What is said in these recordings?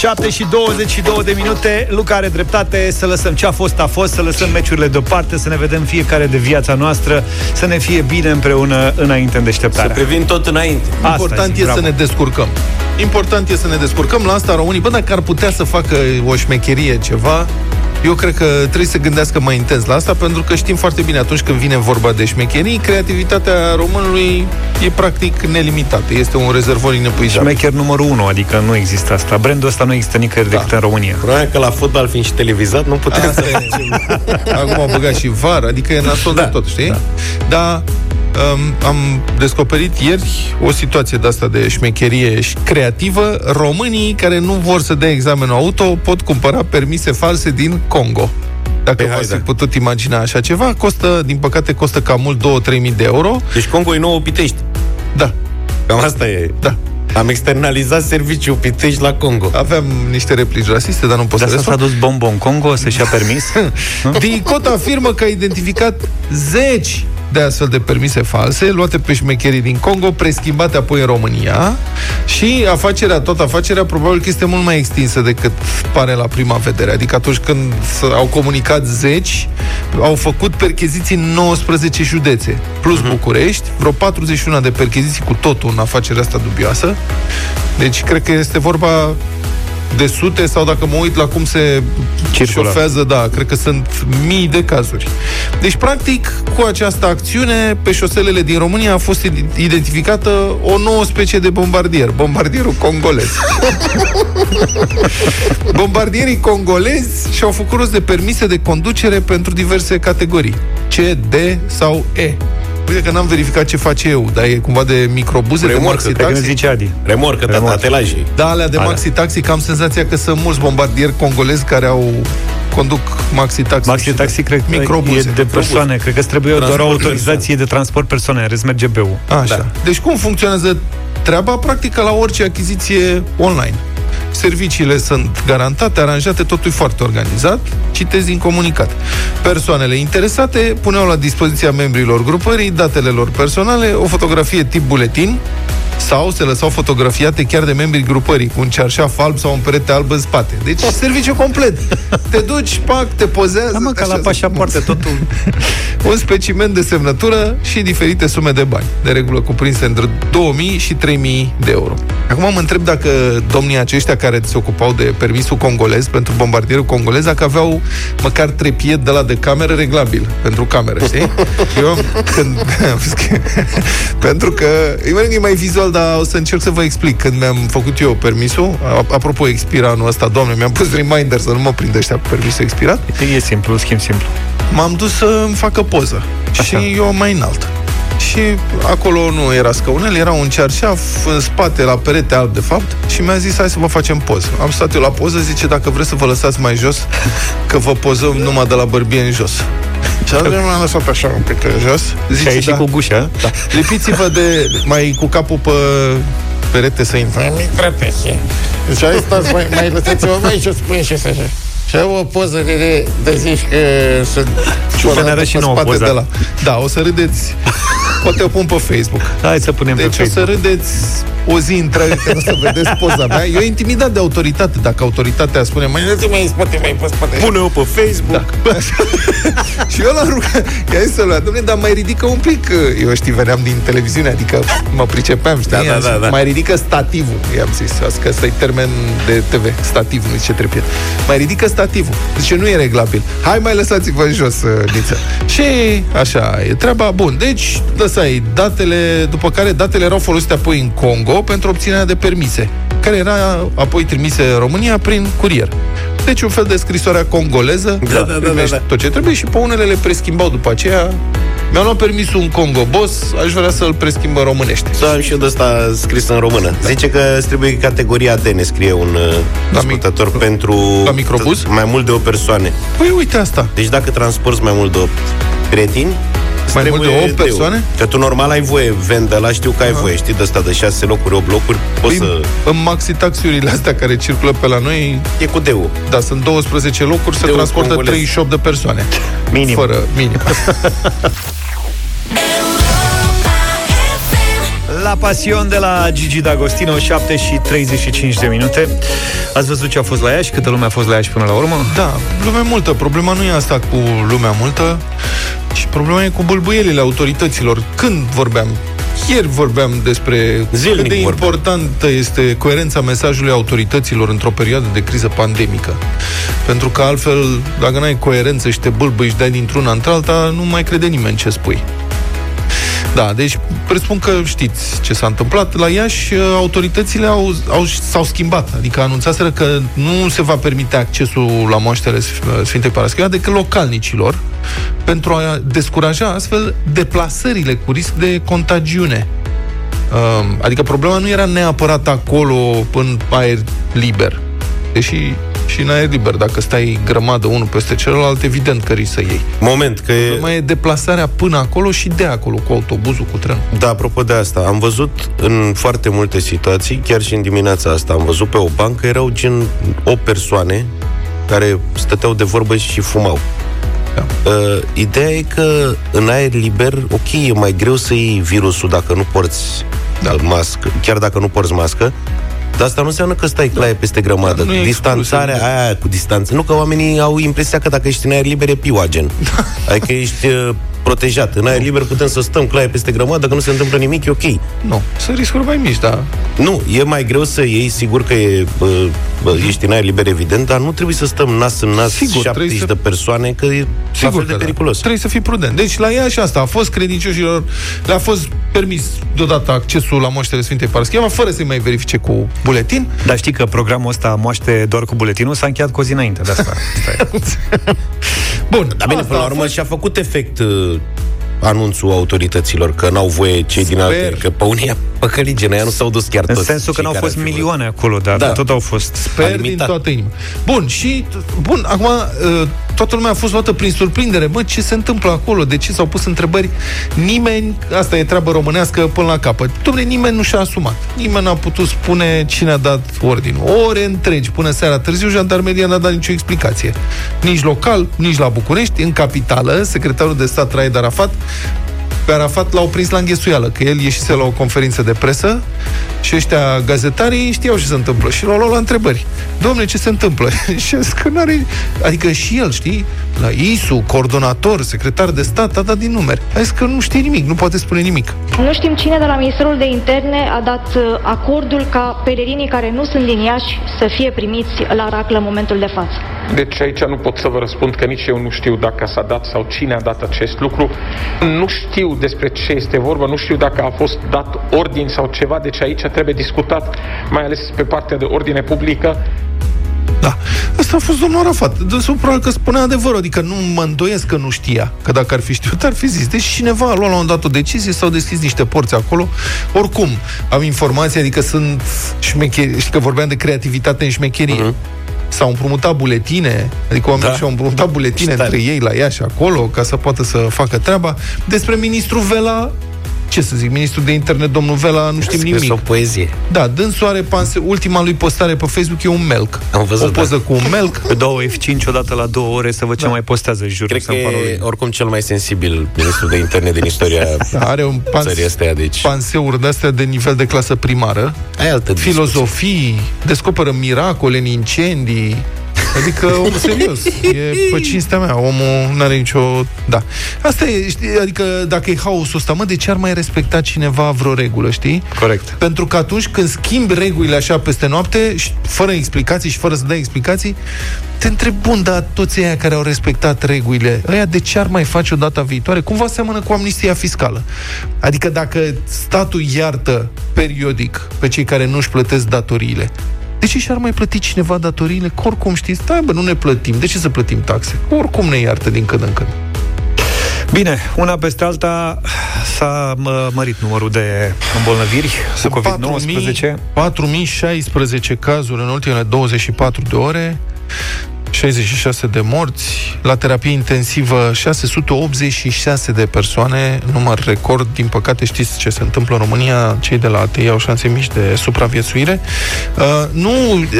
7 și 22 de minute. Luca are dreptate. Să lăsăm ce a fost, a fost. Să lăsăm meciurile deoparte. Să ne vedem fiecare de viața noastră. Să ne fie bine împreună înainte în deșteptarea. Să privim tot înainte. Important e să ne descurcăm. Important e să ne descurcăm. La asta românii, bă, dacă ar putea să facă o șmecherie ceva eu cred că trebuie să gândească mai intens la asta, pentru că știm foarte bine atunci când vine vorba de șmecherii, creativitatea românului e practic nelimitată. Este un rezervor inepuizabil. Șmecher numărul 1, adică nu există asta. Brandul ăsta nu există nicăieri da. decât în România. Problema că la fotbal, fiind și televizat, nu putem să... Acum au băgat și var, adică e nasol da, de tot, știi? Da. Dar um, am descoperit ieri o situație de asta de șmecherie și creativă. Românii care nu vor să dea examenul auto pot cumpăra permise false din Congo. Dacă v-ați fi putut imagina așa ceva, costă, din păcate, costă cam mult 2-3 mii de euro. Deci Congo e nouă Pitești. Da. Cam asta e. Da. Am externalizat serviciul Pitești la Congo. Aveam niște replici rasiste, dar nu pot Dar să să s-a dus Bonbon Congo să-și ia permis? DICOT afirmă că a identificat zeci de astfel de permise false, luate pe șmecherii din Congo, preschimbate apoi în România și afacerea, tot afacerea, probabil că este mult mai extinsă decât pare la prima vedere. Adică atunci când au comunicat zeci, au făcut percheziții în 19 județe, plus uh-huh. București, vreo 41 de percheziții cu totul în afacerea asta dubioasă. Deci, cred că este vorba de sute sau dacă mă uit la cum se Circulă. șofează, da, cred că sunt mii de cazuri. Deci, practic, cu această acțiune, pe șoselele din România a fost identificată o nouă specie de bombardier, bombardierul congolez. Bombardierii congolezi și-au făcut rost de permise de conducere pentru diverse categorii. C, D sau E. Uite că n-am verificat ce face eu, dar e cumva de microbuze, Remorcă, de maxi taxi. zice Adi. Remorcă, da, tatelaje. Da, alea de Alea. maxi taxi, că am senzația că sunt mulți bombardieri congolezi care au conduc maxi taxi. Maxi taxi, cred că microbuze. e de persoane. Cred că îți trebuie doar o Transport autorizație de transport persoane. Rest merge BU. Așa. Da. Deci cum funcționează treaba? Practic ca la orice achiziție online. Serviciile sunt garantate, aranjate, totul e foarte organizat. Citez din comunicat. Persoanele interesate puneau la dispoziția membrilor grupării datele lor personale, o fotografie tip buletin, sau se lăsau fotografiate chiar de membrii grupării, cu un cearșaf alb sau un perete alb în spate. Deci serviciu complet. Te duci, pac, te pozează. Da, mă, ca așa la se- pașapoarte, totul. un specimen de semnătură și diferite sume de bani, de regulă cuprinse între 2000 și 3000 de euro. Acum mă întreb dacă domnii aceștia care se ocupau de permisul congolez pentru bombardierul congolez, dacă aveau măcar trepied de la de cameră reglabil pentru cameră, știi? Eu, când, pentru că, e mai vizual, dar o să încerc să vă explic. Când mi-am făcut eu permisul, a- apropo, expira anul ăsta, doamne, mi-am pus reminder să nu mă prind ăștia cu permisul expirat, E simplu, schimb simplu. m-am dus să-mi facă poză. Așa. Și eu mai înalt. Și acolo nu era scaunel, era un cearșaf în spate, la perete alb, de fapt, și mi-a zis, hai să vă facem poză. Am stat eu la poză, zice, dacă vreți să vă lăsați mai jos, că vă pozăm numai de la bărbie în jos. Și atunci m-am lăsat așa un pic în jos. Și ai ieșit da, cu gușa? da. Lipiți-vă de, mai cu capul pe perete să intre. Mi trăpește. Deci ai stați, mai, mai lăsați-vă mai jos, spune și așa. Și am o poză de, de, de zici că sunt... să ne arăți și pe nouă spate poza. de la. Da, o să râdeți. Poate o pun pe Facebook. Hai să punem Deci pe o să Facebook. râdeți o zi întreagă când o să vedeți poza mea. Eu intimidat de autoritate. Dacă autoritatea spune, mai Mai mai în spate, mai pe spate. Pune-o pe Facebook. Da. Și eu l-am rugat, i-a zis să domnule, dar mai ridică un pic, eu știi, veneam din televiziune, adică mă pricepeam, știi, Da, da, I-am zis, da, da. mai ridică stativul, i-am zis, că ăsta e termen de TV, stativ, nu zice trepied. Mai ridică stativul, zice, nu e reglabil. Hai mai lăsați-vă în jos, uh, Niță. Și așa, e treaba, bun, deci lăsai datele, după care datele erau folosite apoi în Congo pentru obținerea de permise, care era apoi trimise în România prin curier. Deci un fel de scrisoarea congoleză, Da, da, da, primești da, da. tot ce trebuie și pe unele le preschimbau după aceea. Mi-au luat permisul un Congo Boss, aș vrea să-l preschimbă în românește. Să am și eu de asta scris în română. Zice că îți trebuie categoria D, ne scrie un uh, La ascultător mic- pentru la microbuz? mai mult de o persoane. Păi uite asta. Deci dacă transporti mai mult de 8 prieteni, îți Mai mult de trebuie opt D-ul. persoane? Că tu normal ai voie, vende la știu că ai voie, știi, de asta de 6 locuri, 8 locuri, poți Păi, să... în maxi taxiurile astea care circulă pe la noi, E cu D-ul. da, sunt 12 locuri, se De un transportă congolez. 38 de persoane. Minim. Fără minim. La Pasion de la Gigi D'Agostino 7 și 35 de minute Ați văzut ce a fost la Iași? Câtă lume a fost la Iași până la urmă? Da, lume multă. Problema nu e asta cu lumea multă, ci problema e cu bâlbâielile autorităților. Când vorbeam? Ieri vorbeam despre Zilnic cât de vorbeam. importantă este coerența mesajului autorităților într-o perioadă de criză pandemică. Pentru că altfel, dacă n-ai coerență și te bâlbâi și dai dintr-una într-alta, nu mai crede nimeni ce spui. Da, deci presupun că știți ce s-a întâmplat. La Iași, uh, autoritățile au, au, s-au schimbat. Adică anunțaseră că nu se va permite accesul la moaștele Sf- Sfintei Parascheva decât localnicilor, pentru a descuraja astfel deplasările cu risc de contagiune. Um, Adică problema nu era neapărat acolo în aer liber. Deși și în aer liber, dacă stai grămadă unul peste celălalt, evident că risc să iei. Moment, că e... Problema e deplasarea până acolo și de acolo, cu autobuzul, cu trenul. Da, apropo de asta, am văzut în foarte multe situații, chiar și în dimineața asta, am văzut pe o bancă, erau gen o persoane care stăteau de vorbă și fumau. Da. Uh, ideea e că în aer liber, ok, e mai greu să iei virusul dacă nu porți Da. da. mască, chiar dacă nu porți mască, dar asta nu înseamnă că stai claie peste grămadă. Da, nu e Distanțarea exclusiv, aia cu distanță. Nu că oamenii au impresia că dacă ești în aer liber e piuagen. Da. Adică ești uh, protejat. În aer liber putem să stăm claie peste grămadă, că nu se întâmplă nimic, e ok. Nu, sunt riscuri mai mici, da. Nu, e mai greu să iei, sigur că e, bă, bă, ești în aer liber, evident, dar nu trebuie să stăm nas în nas Sigur, 70 trebuie să- de persoane, că e la fel de că periculos. Da. Trebuie să fii prudent. Deci la ea și asta a fost credincioșilor, le-a fost permis deodată accesul la moaștele Sfintei Parascheva, fără să-i mai verifice cu buletin. Dar știi că programul ăsta moaște doar cu buletinul s-a încheiat cu o zi înainte de asta. Stai. Bun, Dar bine, asta până la a urmă fost- și-a făcut efect uh, anunțul autorităților că n-au voie cei din Sper. alte, că pe unii păcăligene, aia nu s-au dus chiar În toți. sensul că cei n-au care fost ar fi vrut. milioane acolo, dar Da. tot au fost. Sper din limitat. toată inima. Bun, și bun, acum uh, toată lumea a fost luată prin surprindere. Bă, ce se întâmplă acolo? De ce s-au pus întrebări? Nimeni, asta e treabă românească până la capăt. Dom'le, nimeni nu și-a asumat. Nimeni n-a putut spune cine a dat ordinul. Ore întregi, până seara târziu, jandarmeria n-a dat nicio explicație. Nici local, nici la București. În capitală, secretarul de stat Raed Arafat pe Arafat l-au prins la înghesuială, că el ieșise la o conferință de presă și ăștia gazetarii știau ce se întâmplă și l-au luat la întrebări. Domne, ce se întâmplă? și a zis că n-are... Adică și el, știi, la ISU, coordonator, secretar de stat, a dat din numeri. A zis că nu știe nimic, nu poate spune nimic. Nu știm cine de la Ministerul de Interne a dat uh, acordul ca pelerinii care nu sunt din Iași să fie primiți la raclă în momentul de față. Deci aici nu pot să vă răspund că nici eu nu știu dacă s-a dat sau cine a dat acest lucru. Nu știu despre ce este vorba, nu știu dacă a fost dat ordin sau ceva, deci aici trebuie discutat, mai ales pe partea de ordine publică, Da. Asta a fost domnul Arafat. Dânsul probabil că spunea adevărul, adică nu mă îndoiesc că nu știa, că dacă ar fi știut, ar fi zis. Deci cineva a luat la un dat o decizie, s-au deschis niște porți acolo. Oricum, am informații, adică sunt șmecheri, știi că vorbeam de creativitate în șmecherie. Uh-huh. S-au împrumutat buletine, adică oamenii Da. și-au împrumutat buletine Tare. între ei la ea și acolo, ca să poată să facă treaba. Despre ministrul Vela, ce să zic, ministrul de internet, domnul Vela, nu știm Scris nimic. o poezie. Da, dânsul are panse, ultima lui postare pe Facebook e un melc. Am văzut, o poză da. cu un melc. Pe două F5 odată la două ore să văd ce mai postează, jur. Cred că să-mi pară e lui. oricum cel mai sensibil ministru de interne din istoria Da, are un pans, țării astea, deci... panseuri de-astea de nivel de clasă primară, Ai altă discuție. filozofii, descoperă miracole în incendii, Adică, omul serios, e pe cinstea mea, omul nu are nicio... Da. Asta e, știi, adică dacă e haosul ăsta, mă, de ce ar mai respecta cineva vreo regulă, știi? Corect. Pentru că atunci când schimbi regulile așa peste noapte, și fără explicații și fără să dai explicații, te întreb, bun, dar toți aia care au respectat regulile, ăia de ce ar mai face o data viitoare? Cumva seamănă cu amnistia fiscală. Adică dacă statul iartă periodic pe cei care nu-și plătesc datoriile, de ce și-ar mai plăti cineva datoriile? Că oricum știți, stai bă, nu ne plătim. De ce să plătim taxe? Oricum ne iartă din când în când. Bine, una peste alta s-a mă, mărit numărul de îmbolnăviri cu COVID-19. 4016 cazuri în ultimele 24 de ore, 66 de morți, la terapie intensivă 686 de persoane, număr record, din păcate știți ce se întâmplă în România, cei de la ATI au șanse mici de supraviețuire. Uh, nu,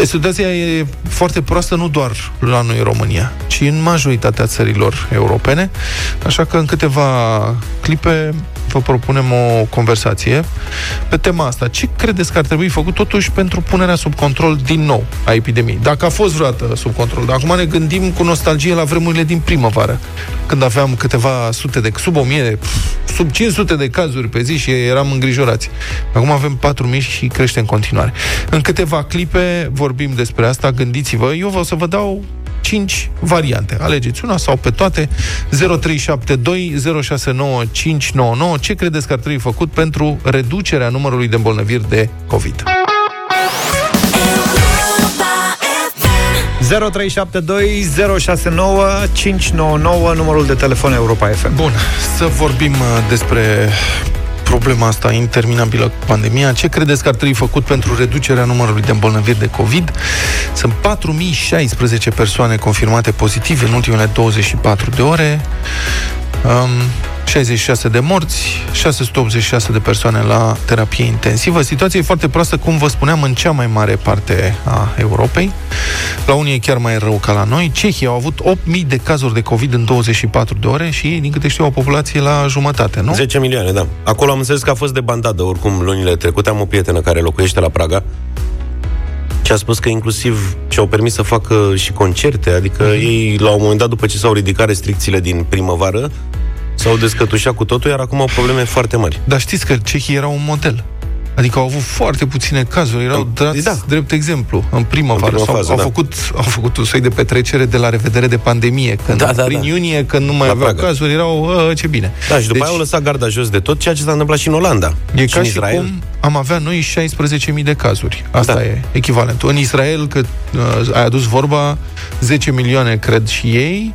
situația e foarte proastă nu doar la noi în România, ci în majoritatea țărilor europene, așa că în câteva clipe vă propunem o conversație pe tema asta. Ce credeți că ar trebui făcut totuși pentru punerea sub control din nou a epidemiei? Dacă a fost vreodată sub control. Dar acum ne gândim cu nostalgie la vremurile din primăvară, când aveam câteva sute de, sub 1000, sub 500 de cazuri pe zi și eram îngrijorați. Acum avem 4000 și crește în continuare. În câteva clipe vorbim despre asta, gândiți-vă. Eu vă să vă dau 5 variante. Alegeți una sau pe toate. 0372 069 599. Ce credeți că ar trebui făcut pentru reducerea numărului de îmbolnăviri de COVID? 0372069599 numărul de telefon Europa FM. Bun, să vorbim uh, despre problema asta interminabilă cu pandemia. Ce credeți că ar trebui făcut pentru reducerea numărului de îmbolnăviri de COVID? Sunt 4016 persoane confirmate pozitive în ultimele 24 de ore. Um, 66 de morți, 686 de persoane la terapie intensivă. Situația e foarte proastă, cum vă spuneam, în cea mai mare parte a Europei. La unii e chiar mai rău ca la noi. Cehia au avut 8.000 de cazuri de COVID în 24 de ore și ei, din câte știu, au o populație la jumătate, nu? 10 milioane, da. Acolo am înțeles că a fost de bandadă, oricum, lunile trecute. Am o prietenă care locuiește la Praga și a spus că inclusiv ce au permis să facă și concerte, adică mm-hmm. ei, la un moment dat, după ce s-au ridicat restricțiile din primăvară, S-au descătușat cu totul, iar acum au probleme foarte mari. Dar știți că cehii erau un model. Adică au avut foarte puține cazuri, erau dați da. drept exemplu în primăvară. În prima fază, au, da. făcut, au făcut un soi de petrecere de la revedere de pandemie, când da, da, prin da. iunie, când nu mai la aveau Praga. cazuri, erau, ă, ce bine. Da, și după deci, aia au lăsat garda jos de tot, ceea ce s-a întâmplat și în Olanda. E și ca în și Israel. cum am avea noi 16.000 de cazuri. Asta da. e echivalentul. În Israel, că uh, ai adus vorba, 10 milioane, cred și ei,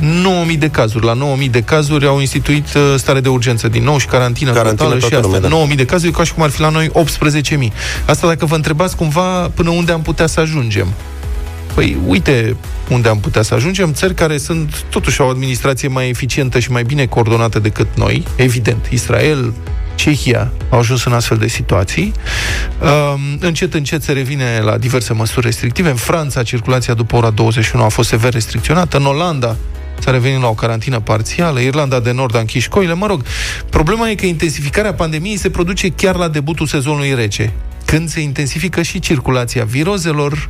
9.000 de cazuri. La 9.000 de cazuri au instituit uh, stare de urgență din nou și carantină, carantină totală și asta. Lumea, da. 9.000 de cazuri, ca și cum ar fi la noi 18.000. Asta dacă vă întrebați cumva până unde am putea să ajungem. Păi, uite unde am putea să ajungem. Țări care sunt, totuși, o administrație mai eficientă și mai bine coordonată decât noi, evident. Israel, Cehia au ajuns în astfel de situații. Um, încet, încet se revine la diverse măsuri restrictive. În Franța, circulația după ora 21 a fost sever restricționată. În Olanda, s-a revenit la o carantină parțială, Irlanda de Nord a închis școlile, mă rog. Problema e că intensificarea pandemiei se produce chiar la debutul sezonului rece, când se intensifică și circulația virozelor,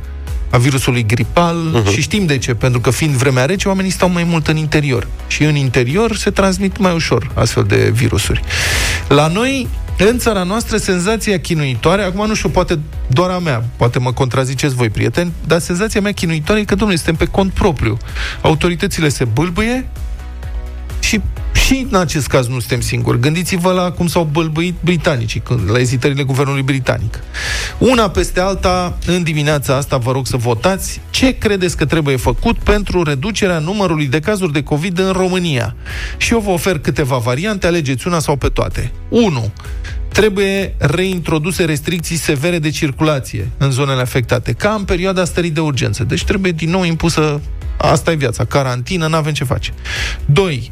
a virusului gripal uh-huh. și știm de ce, pentru că fiind vremea rece, oamenii stau mai mult în interior și în interior se transmit mai ușor astfel de virusuri. La noi, în țara noastră, senzația chinuitoare, acum nu știu, poate doar a mea, poate mă contraziceți voi, prieteni, dar senzația mea chinuitoare e că, domnule, suntem pe cont propriu. Autoritățile se bâlbâie și și în acest caz nu suntem singuri. Gândiți-vă la cum s-au bălbăit britanicii, când, la ezitările guvernului britanic. Una peste alta, în dimineața asta vă rog să votați ce credeți că trebuie făcut pentru reducerea numărului de cazuri de COVID în România. Și eu vă ofer câteva variante, alegeți una sau pe toate. 1 trebuie reintroduse restricții severe de circulație în zonele afectate, ca în perioada stării de urgență. Deci trebuie din nou impusă, asta e viața, carantină, nu avem ce face. 2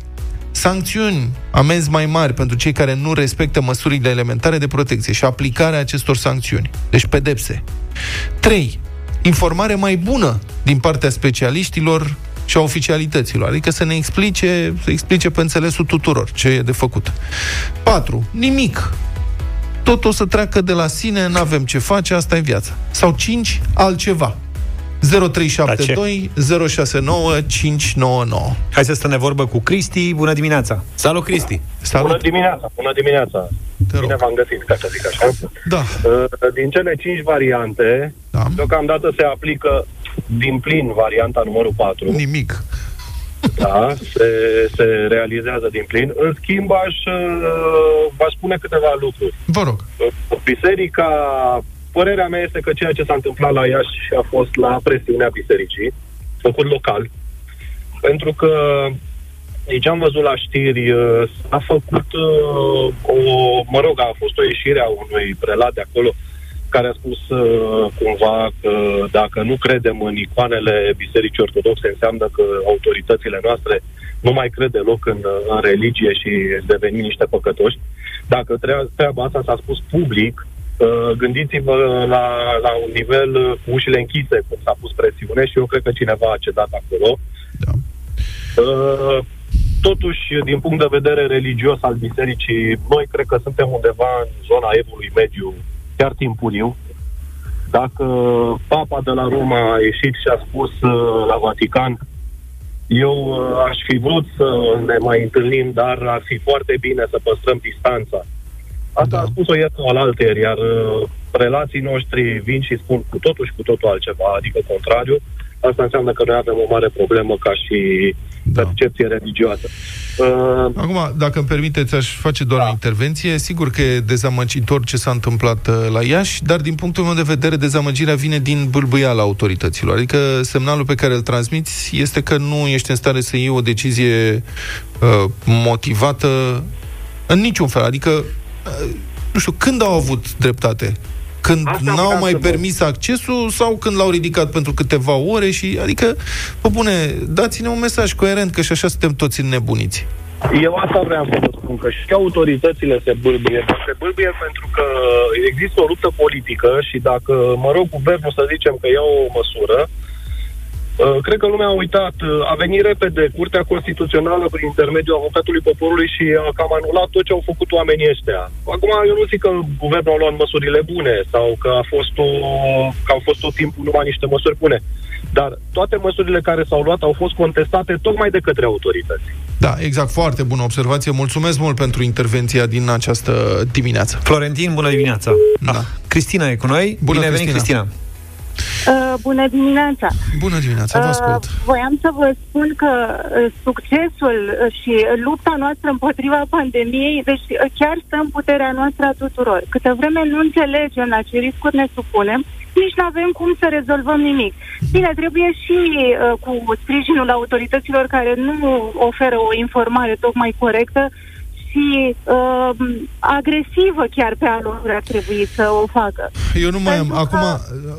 sancțiuni, amenzi mai mari pentru cei care nu respectă măsurile elementare de protecție și aplicarea acestor sancțiuni. Deci pedepse. 3. Informare mai bună din partea specialiștilor și a oficialităților. Adică să ne explice, să explice pe înțelesul tuturor ce e de făcut. 4. Nimic. Tot o să treacă de la sine, nu avem ce face, asta e viața. Sau 5. Altceva. 0372 069 599. Hai să stăm de vorbă cu Cristi. Bună dimineața! Salut, Cristi! Salut. Bună dimineața! Bună dimineața! Bine v-am găsit, ca să zic așa. Da. Uh, din cele 5 variante, da. deocamdată se aplică din plin varianta numărul 4. Nimic. Da, se, se realizează din plin. În schimb, aș uh, vă spune câteva lucruri. Vă rog. Biserica Părerea mea este că ceea ce s-a întâmplat la Iași a fost la presiunea bisericii, făcut local, pentru că deci am văzut la știri, uh, a făcut uh, o, mă rog, a fost o ieșire a unui prelat de acolo care a spus uh, cumva că dacă nu credem în icoanele bisericii ortodoxe, înseamnă că autoritățile noastre nu mai cred deloc în, în religie și devenim niște păcătoși. Dacă treaba asta s-a spus public, Uh, gândiți-vă la, la un nivel uh, cu ușile închise, cum s-a pus presiune și eu cred că cineva a cedat acolo. Da. Uh, totuși, din punct de vedere religios al bisericii, noi cred că suntem undeva în zona evului mediu, chiar timpuriu. Dacă papa de la Roma a ieșit și a spus uh, la Vatican eu uh, aș fi vrut să ne mai întâlnim, dar ar fi foarte bine să păstrăm distanța. Asta da. a spus-o ieri sau alaltăieri, iar uh, relații noștri vin și spun cu totul și cu totul altceva, adică contrariu. Asta înseamnă că noi avem o mare problemă ca și da. percepție religioasă. Uh, Acum, dacă îmi permiteți, aș face doar da. o intervenție. Sigur că e dezamăgitor ce s-a întâmplat uh, la Iași, dar din punctul meu de vedere, dezamăgirea vine din bâlbâiala autorităților. Adică semnalul pe care îl transmiți este că nu ești în stare să iei o decizie uh, motivată în niciun fel. Adică, uh, nu știu, când au avut dreptate? Când Asta n-au mai permis vă... accesul sau când l-au ridicat pentru câteva ore și, adică, pe bune, dați-ne un mesaj coerent, că și așa suntem toți nebuniți. Eu asta vreau să vă spun, că și autoritățile se bâlbâie. Se bâlbâie pentru că există o luptă politică și dacă, mă rog, guvernul să zicem că ia o măsură, Uh, cred că lumea a uitat. Uh, a venit repede Curtea Constituțională prin intermediul avocatului poporului și a cam anulat tot ce au făcut oamenii ăștia. Acum, eu nu zic că guvernul a luat măsurile bune sau că, a fost o, că au fost tot timpul numai niște măsuri bune. Dar toate măsurile care s-au luat au fost contestate tocmai de către autorități. Da, exact, foarte bună observație. Mulțumesc mult pentru intervenția din această dimineață. Florentin, bună dimineața! Da. Ah, Cristina e cu noi. Bună, Bine Cristina. venit, Cristina! Uh, bună dimineața! Bună dimineața, vă ascult! Uh, voiam să vă spun că uh, succesul uh, și lupta noastră împotriva pandemiei, deci uh, chiar stă în puterea noastră a tuturor. Câte vreme nu înțelegem la ce riscuri ne supunem, nici nu avem cum să rezolvăm nimic. Bine, trebuie și uh, cu sprijinul autorităților care nu oferă o informare tocmai corectă, și uh, agresivă chiar pe alor ar trebui să o facă. Eu nu mai am. Acum,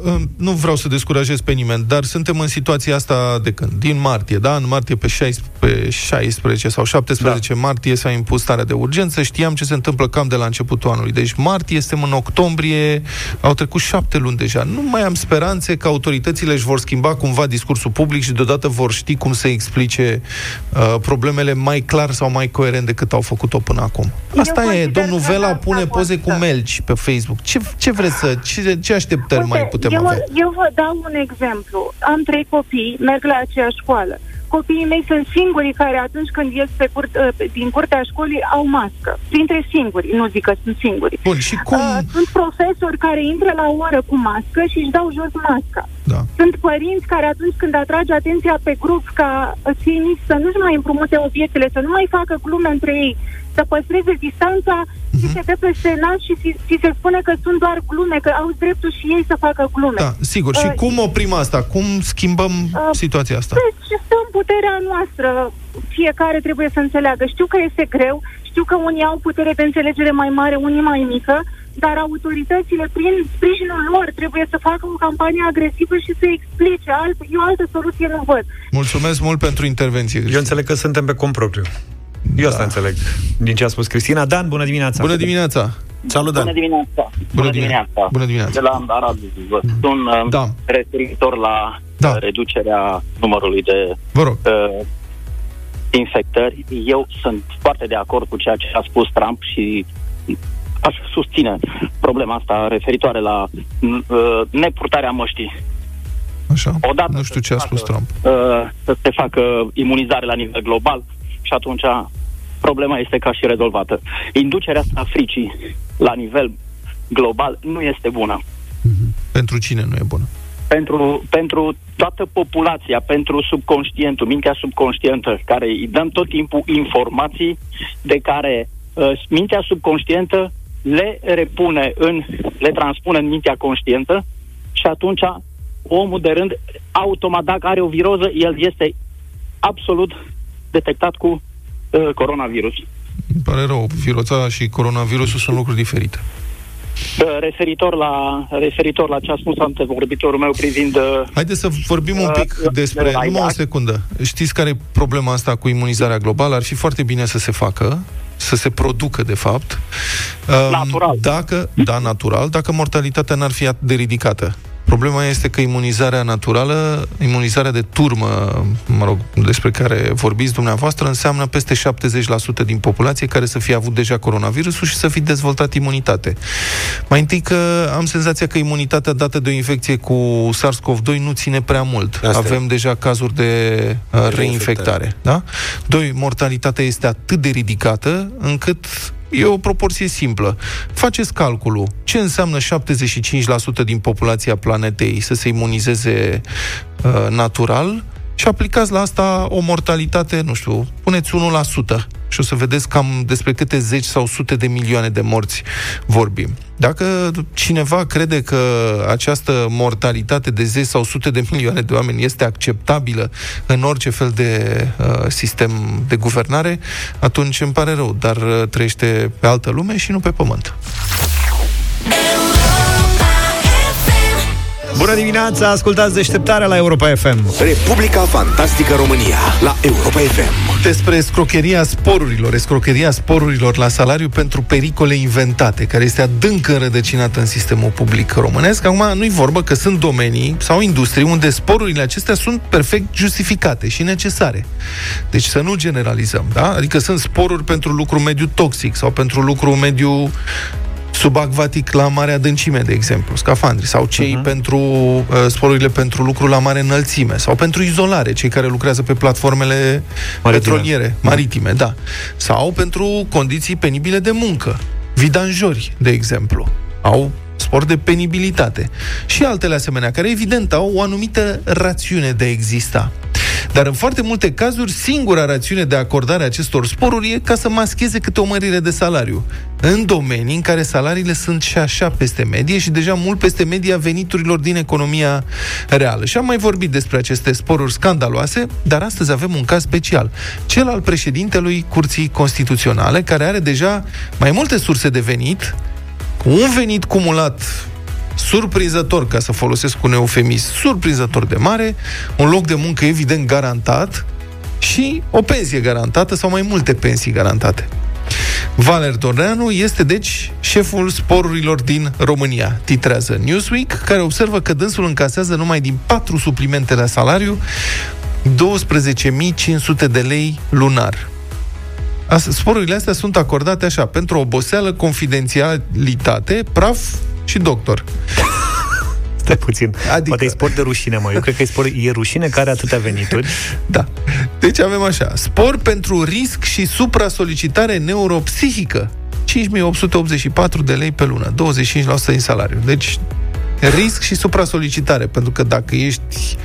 uh, nu vreau să descurajez pe nimeni, dar suntem în situația asta de când? Din martie, da? În martie pe 16, pe 16 sau 17 da. martie s-a impus starea de urgență. Știam ce se întâmplă cam de la începutul anului. Deci martie, suntem în octombrie, au trecut șapte luni deja. Nu mai am speranțe că autoritățile își vor schimba cumva discursul public și deodată vor ști cum să explice uh, problemele mai clar sau mai coerent decât au făcut-o până acum. Asta Eu e, domnul Vela pune poze cu melci pe Facebook. Ce, ce vreți să, ce, ce așteptări Uite, mai putem eu, avea? Eu vă dau un exemplu. Am trei copii, merg la aceeași școală copiii mei sunt singurii care atunci când ies pe cur- ă, din curtea școlii au mască. Printre singuri, nu zic că sunt singuri. Bun, și cum... Uh, sunt profesori care intră la o oră cu mască și își dau jos masca. Da. Sunt părinți care atunci când atrage atenția pe grup ca cei mici să nu-și mai împrumute obiectele, să nu mai facă glume între ei, să păstreze distanța uh-huh. și se dă peste nas și ți se spune că sunt doar glume, că au dreptul și ei să facă glume. Da, sigur. Uh, și cum oprim asta? Cum schimbăm uh, situația asta? Deci stă în puterea noastră. Fiecare trebuie să înțeleagă. Știu că este greu, știu că unii au putere de înțelegere mai mare, unii mai mică, dar autoritățile, prin sprijinul lor, trebuie să facă o campanie agresivă și să explice. Alt, eu altă soluție nu văd. Mulțumesc mult pentru intervenție, Cristina. Eu înțeleg că suntem pe compropriu. Eu da. asta înțeleg din ce a spus Cristina. Dan, bună dimineața! Bună dimineața! Salut, Dan! Bună dimineața! Bună dimineața! Bună dimineața! De la Arad vă spun uh, da. referitor la da. Uh, reducerea numărului de vă rog. Uh, infectări. Eu sunt foarte de acord cu ceea ce a spus Trump și aș susține problema asta referitoare la uh, nepurtarea măștii. Așa, Odată nu știu ce a spus facă, Trump. Uh, să se facă imunizare la nivel global, și atunci problema este ca și rezolvată. Inducerea asta fricii la nivel global nu este bună. Mm-hmm. Pentru cine nu e bună? Pentru, pentru toată populația, pentru subconștientul, mintea subconștientă, care îi dăm tot timpul informații de care uh, mintea subconștientă le repune în, le transpune în mintea conștientă și atunci omul de rând, automat, dacă are o viroză, el este absolut detectat cu uh, coronavirus. Îmi pare rău, viruța și coronavirusul sunt lucruri diferite. Uh, referitor la, referitor la ce a spus antevorbitorul meu privind... Uh, Haideți să vorbim un pic uh, despre... De numai o secundă. Știți care e problema asta cu imunizarea globală? Ar fi foarte bine să se facă, să se producă, de fapt. Natural. Dacă, da, natural, dacă mortalitatea n-ar fi atât de ridicată. Problema este că imunizarea naturală, imunizarea de turmă, mă rog, despre care vorbiți dumneavoastră, înseamnă peste 70% din populație care să fie avut deja coronavirusul și să fi dezvoltat imunitate. Mai întâi că am senzația că imunitatea dată de o infecție cu SARS-CoV-2 nu ține prea mult. Asta Avem deja cazuri de uh, reinfectare. Da? Doi, mortalitatea este atât de ridicată încât E o proporție simplă. Faceți calculul. Ce înseamnă 75% din populația planetei să se imunizeze uh, natural și aplicați la asta o mortalitate, nu știu, puneți 1% și o să vedeți cam despre câte zeci sau sute de milioane de morți vorbim. Dacă cineva crede că această mortalitate de zeci sau sute de milioane de oameni este acceptabilă în orice fel de uh, sistem de guvernare, atunci îmi pare rău, dar uh, trăiește pe altă lume și nu pe pământ. Bună dimineața, ascultați deșteptarea la Europa FM. Republica Fantastică România la Europa FM. Despre scrocheria sporurilor, escrocheria sporurilor la salariu pentru pericole inventate, care este adânc înrădăcinată în sistemul public românesc. Acum, nu-i vorbă că sunt domenii sau industrii unde sporurile acestea sunt perfect justificate și necesare. Deci să nu generalizăm, da? Adică sunt sporuri pentru lucru mediu toxic sau pentru lucru mediu subacvatic la mare adâncime, de exemplu, scafandri, sau cei uh-huh. pentru uh, sporurile pentru lucru la mare înălțime, sau pentru izolare, cei care lucrează pe platformele maritime. petroliere, maritime, da. Sau pentru condiții penibile de muncă, vidanjori, de exemplu. Au spor de penibilitate și altele asemenea, care evident au o anumită rațiune de a exista. Dar în foarte multe cazuri, singura rațiune de acordare a acestor sporuri e ca să mascheze câte o mărire de salariu. În domenii în care salariile sunt și așa peste medie și deja mult peste media veniturilor din economia reală. Și am mai vorbit despre aceste sporuri scandaloase, dar astăzi avem un caz special. Cel al președintelui Curții Constituționale, care are deja mai multe surse de venit, un venit cumulat surprinzător, ca să folosesc un eufemism, surprinzător de mare, un loc de muncă evident garantat și o pensie garantată sau mai multe pensii garantate. Valer Dorneanu este, deci, șeful sporurilor din România, titrează Newsweek, care observă că dânsul încasează numai din patru suplimente la salariu 12.500 de lei lunar. Sporurile astea sunt acordate așa, pentru oboseală, confidențialitate, praf și doctor. Stai puțin. Adică... Poate e sport de rușine, mă. Eu cred că e, sport, e rușine care are atâtea venituri. Da. Deci avem așa. Spor pentru risc și supra-solicitare neuropsihică. 5884 de lei pe lună. 25% din salariu. Deci risc și supra-solicitare. Pentru că dacă ești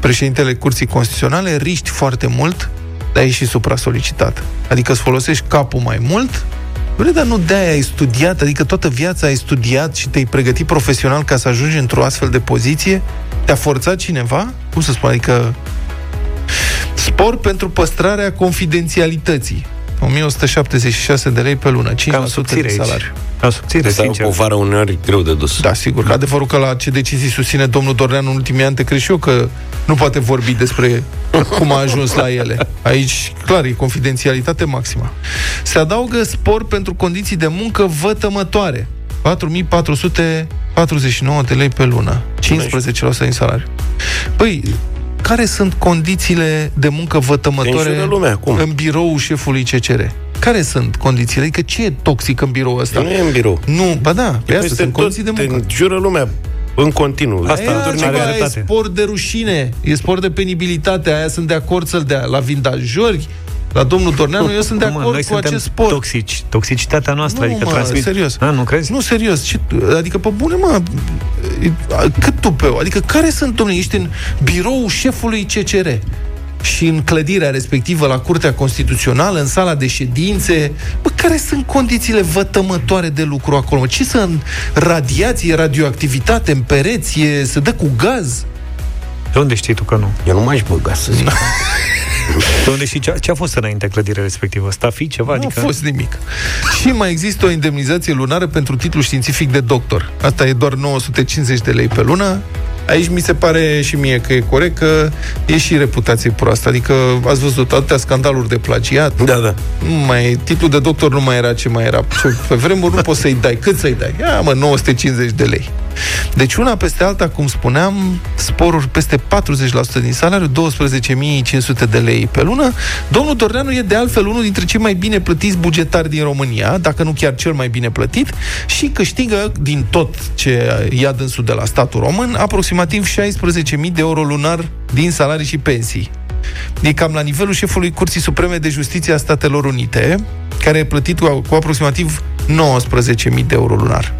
președintele Curții Constituționale, riști foarte mult, dar ești și supra-solicitat. Adică îți folosești capul mai mult Bre, dar nu de-aia ai studiat, adică toată viața ai studiat și te-ai pregătit profesional ca să ajungi într-o astfel de poziție? Te-a forțat cineva? Cum să spun, adică... Spor pentru păstrarea confidențialității. 1176 de lei pe lună, 5% de salariu. Ca subțire, Asta sincer. o povară uneori greu de dus. Da, sigur. Da. Adevărul că la ce decizii susține domnul Dorneanu în ultimii ani, te cred și eu că nu poate vorbi despre cum a ajuns la ele. Aici, clar, e confidențialitate maximă. Se adaugă spor pentru condiții de muncă vătămătoare. 4449 de lei pe lună. 15% din salariu. Păi, care sunt condițiile de muncă vătămătoare lumea, cum? în biroul șefului CCR? Care sunt condițiile? Adică ce e toxic în birou ăsta? Nu e în birou. Nu, ba da, pe asta sunt condiții de muncă. Te jură lumea în continuu. Asta aia, ceva, e spor de rușine, e spor de penibilitate, aia sunt de acord să-l dea la vindajori, la domnul Dorneanu, eu sunt de acord noi cu acest sport. Toxici, toxicitatea noastră, nu, adică mă, transmit. serios. Da, nu crezi? Nu, serios. Ce, adică, pe bune, mă, cât tu pe Adică, care sunt, domnule, ești în biroul șefului CCR și în clădirea respectivă la Curtea Constituțională, în sala de ședințe, bă, care sunt condițiile vătămătoare de lucru acolo? Ce sunt radiație, radioactivitate în pereți, e, se dă cu gaz? De unde știi tu că nu? Eu nu m-aș băga să zic. De unde și ce, ce a fost înainte clădirea respectivă? fi ceva? Nu adică... a fost nimic. și mai există o indemnizație lunară pentru titlu științific de doctor. Asta e doar 950 de lei pe lună. Aici mi se pare și mie că e corect că e și reputație proastă. Adică ați văzut atâtea scandaluri de plagiat. Da, da. Nu mai, titlul de doctor nu mai era ce mai era. Pe vremuri nu poți să-i dai. Cât să-i dai? Ia, mă, 950 de lei. Deci una peste alta, cum spuneam, sporuri peste 40% din salariu, 12.500 de lei pe lună. Domnul Dorneanu e de altfel unul dintre cei mai bine plătiți bugetari din România, dacă nu chiar cel mai bine plătit, și câștigă din tot ce ia dânsul de la statul român aproximativ 16.000 de euro lunar din salarii și pensii. E cam la nivelul șefului Curții Supreme de Justiție a Statelor Unite, care e plătit cu, cu aproximativ 19.000 de euro lunar.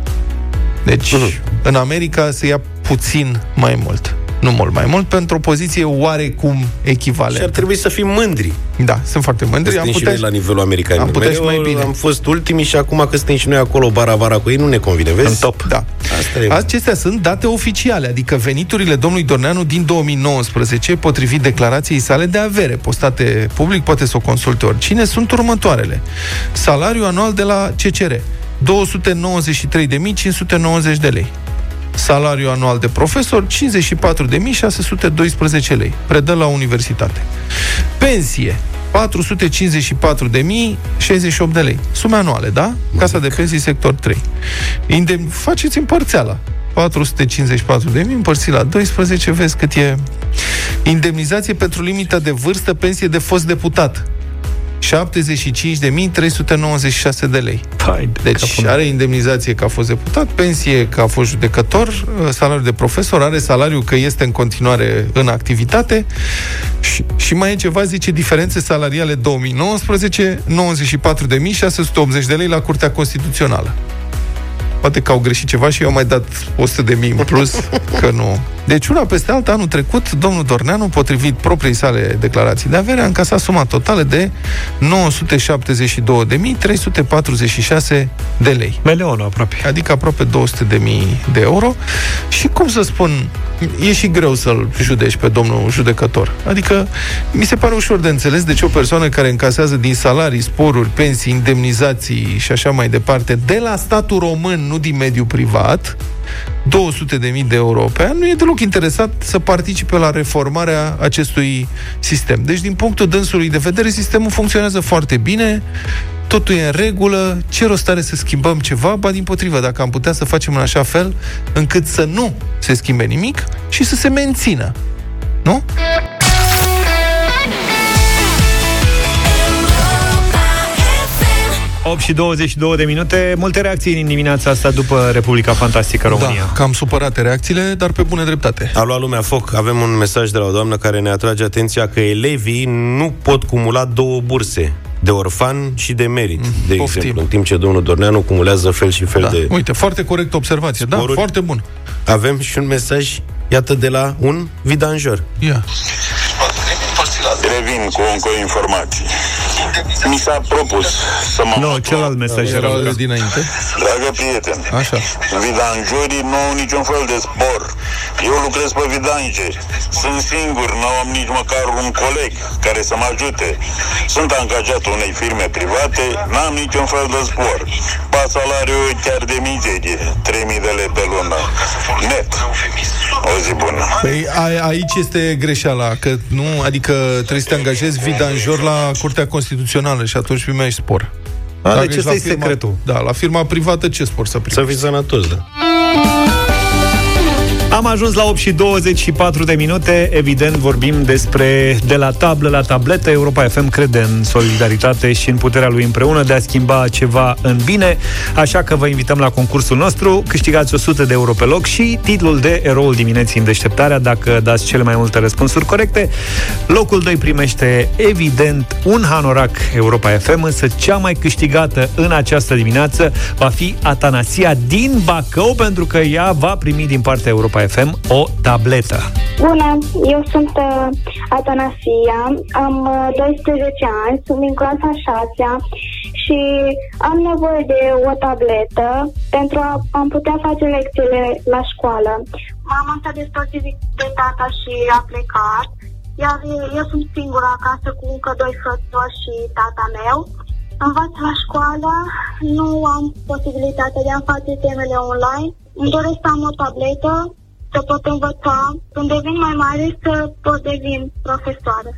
Deci, uh-huh. în America se ia puțin mai mult. Nu mult mai mult, pentru o poziție oarecum echivalentă. Și ar trebui să fim mândri. Da, sunt foarte mândri. Am putea, și noi la nivelul american. Am putea și mai bine. Am fost ultimii și acum că suntem și noi acolo bara-bara cu ei, nu ne convine, vezi? În top. Da. Asta e. Acestea sunt date oficiale, adică veniturile domnului Dorneanu din 2019, potrivit declarației sale de avere, postate public, poate să o consulte oricine, sunt următoarele. Salariul anual de la CCR, 293.590 de lei. Salariu anual de profesor, 54.612 lei. Predă la universitate. Pensie, 454.068 de lei. Sume anuale, da? Casa de pensii sector 3. Indem... Faceți împărțeala. 454 de mii împărțit la 12, vezi cât e indemnizație pentru limita de vârstă, pensie de fost deputat. 75.396 de lei. Hai, deci capul. are indemnizație că a fost deputat, pensie că a fost judecător, uh, salariu de profesor, are salariu că este în continuare în activitate și, și mai e ceva, zice, diferențe salariale 2019, 94.680 de lei la Curtea Constituțională. Poate că au greșit ceva și eu am mai dat 100 de mii în plus, că nu. Deci una peste alta, anul trecut, domnul Dorneanu, potrivit propriei sale declarații de avere, a încasat suma totală de 972.346 de lei. Melionul aproape. Adică aproape 200.000 de euro. Și cum să spun, e și greu să-l judeci pe domnul judecător. Adică mi se pare ușor de înțeles de ce o persoană care încasează din salarii, sporuri, pensii, indemnizații și așa mai departe, de la statul român, nu din mediul privat, 200.000 de euro pe an, nu e deloc interesat să participe la reformarea acestui sistem. Deci, din punctul dânsului de vedere, sistemul funcționează foarte bine, totul e în regulă, ce rost are să schimbăm ceva? Ba din potrivă, dacă am putea să facem în așa fel încât să nu se schimbe nimic și să se mențină. Nu? 8 și 22 de minute. Multe reacții în dimineața asta după Republica Fantastică România. Da, cam supărate reacțiile, dar pe bune dreptate. A luat lumea foc. Avem un mesaj de la o doamnă care ne atrage atenția că elevii nu pot cumula două burse de orfan și de merit, mm, de poftim. exemplu, în timp ce domnul Dorneanu cumulează fel și fel da. de... Uite, foarte corect observație, da, sporuri. da, foarte bun. Avem și un mesaj, iată, de la un vidanjor. Ia. Revin cu încă o informație. Mi s-a propus să mă... Nu, no, celălalt mesaj era dinainte. Dragă prieten, Așa. vidanjorii nu au niciun fel de spor. Eu lucrez pe vidangeri. Sunt singur, nu am nici măcar un coleg care să mă ajute. Sunt angajat unei firme private, n-am niciun fel de spor. Ba salariul chiar de mizerie, 3000 de lei pe lună. Net. O zi bună. Păi a, aici este greșeala, că nu, adică trebuie să te angajezi vidanjor la Curtea Constituțională și atunci primești spor. A, deci ăsta e secretul. Da, la firma privată ce spor să primești? Să fii sănătos, da. Am ajuns la 8 și 24 de minute. Evident, vorbim despre de la tablă la tabletă. Europa FM crede în solidaritate și în puterea lui împreună de a schimba ceva în bine. Așa că vă invităm la concursul nostru. Câștigați 100 de euro pe loc și titlul de eroul dimineții în deșteptarea dacă dați cele mai multe răspunsuri corecte. Locul 2 primește, evident, un hanorac Europa FM, însă cea mai câștigată în această dimineață va fi Atanasia din Bacău, pentru că ea va primi din partea Europa FM o tabletă. Bună, eu sunt uh, Atanasia, am uh, 12 ani, sunt din clasa 6 și am nevoie de o tabletă pentru a am putea face lecțiile la școală. Mama s-a despărțit de tata și a plecat, iar eu sunt singură acasă cu încă doi frățori și tata meu. Învaț la școală, nu am posibilitatea de a face temele online. Îmi doresc să am o tabletă să pot învăța, când devin mai mare, să pot devin profesoară.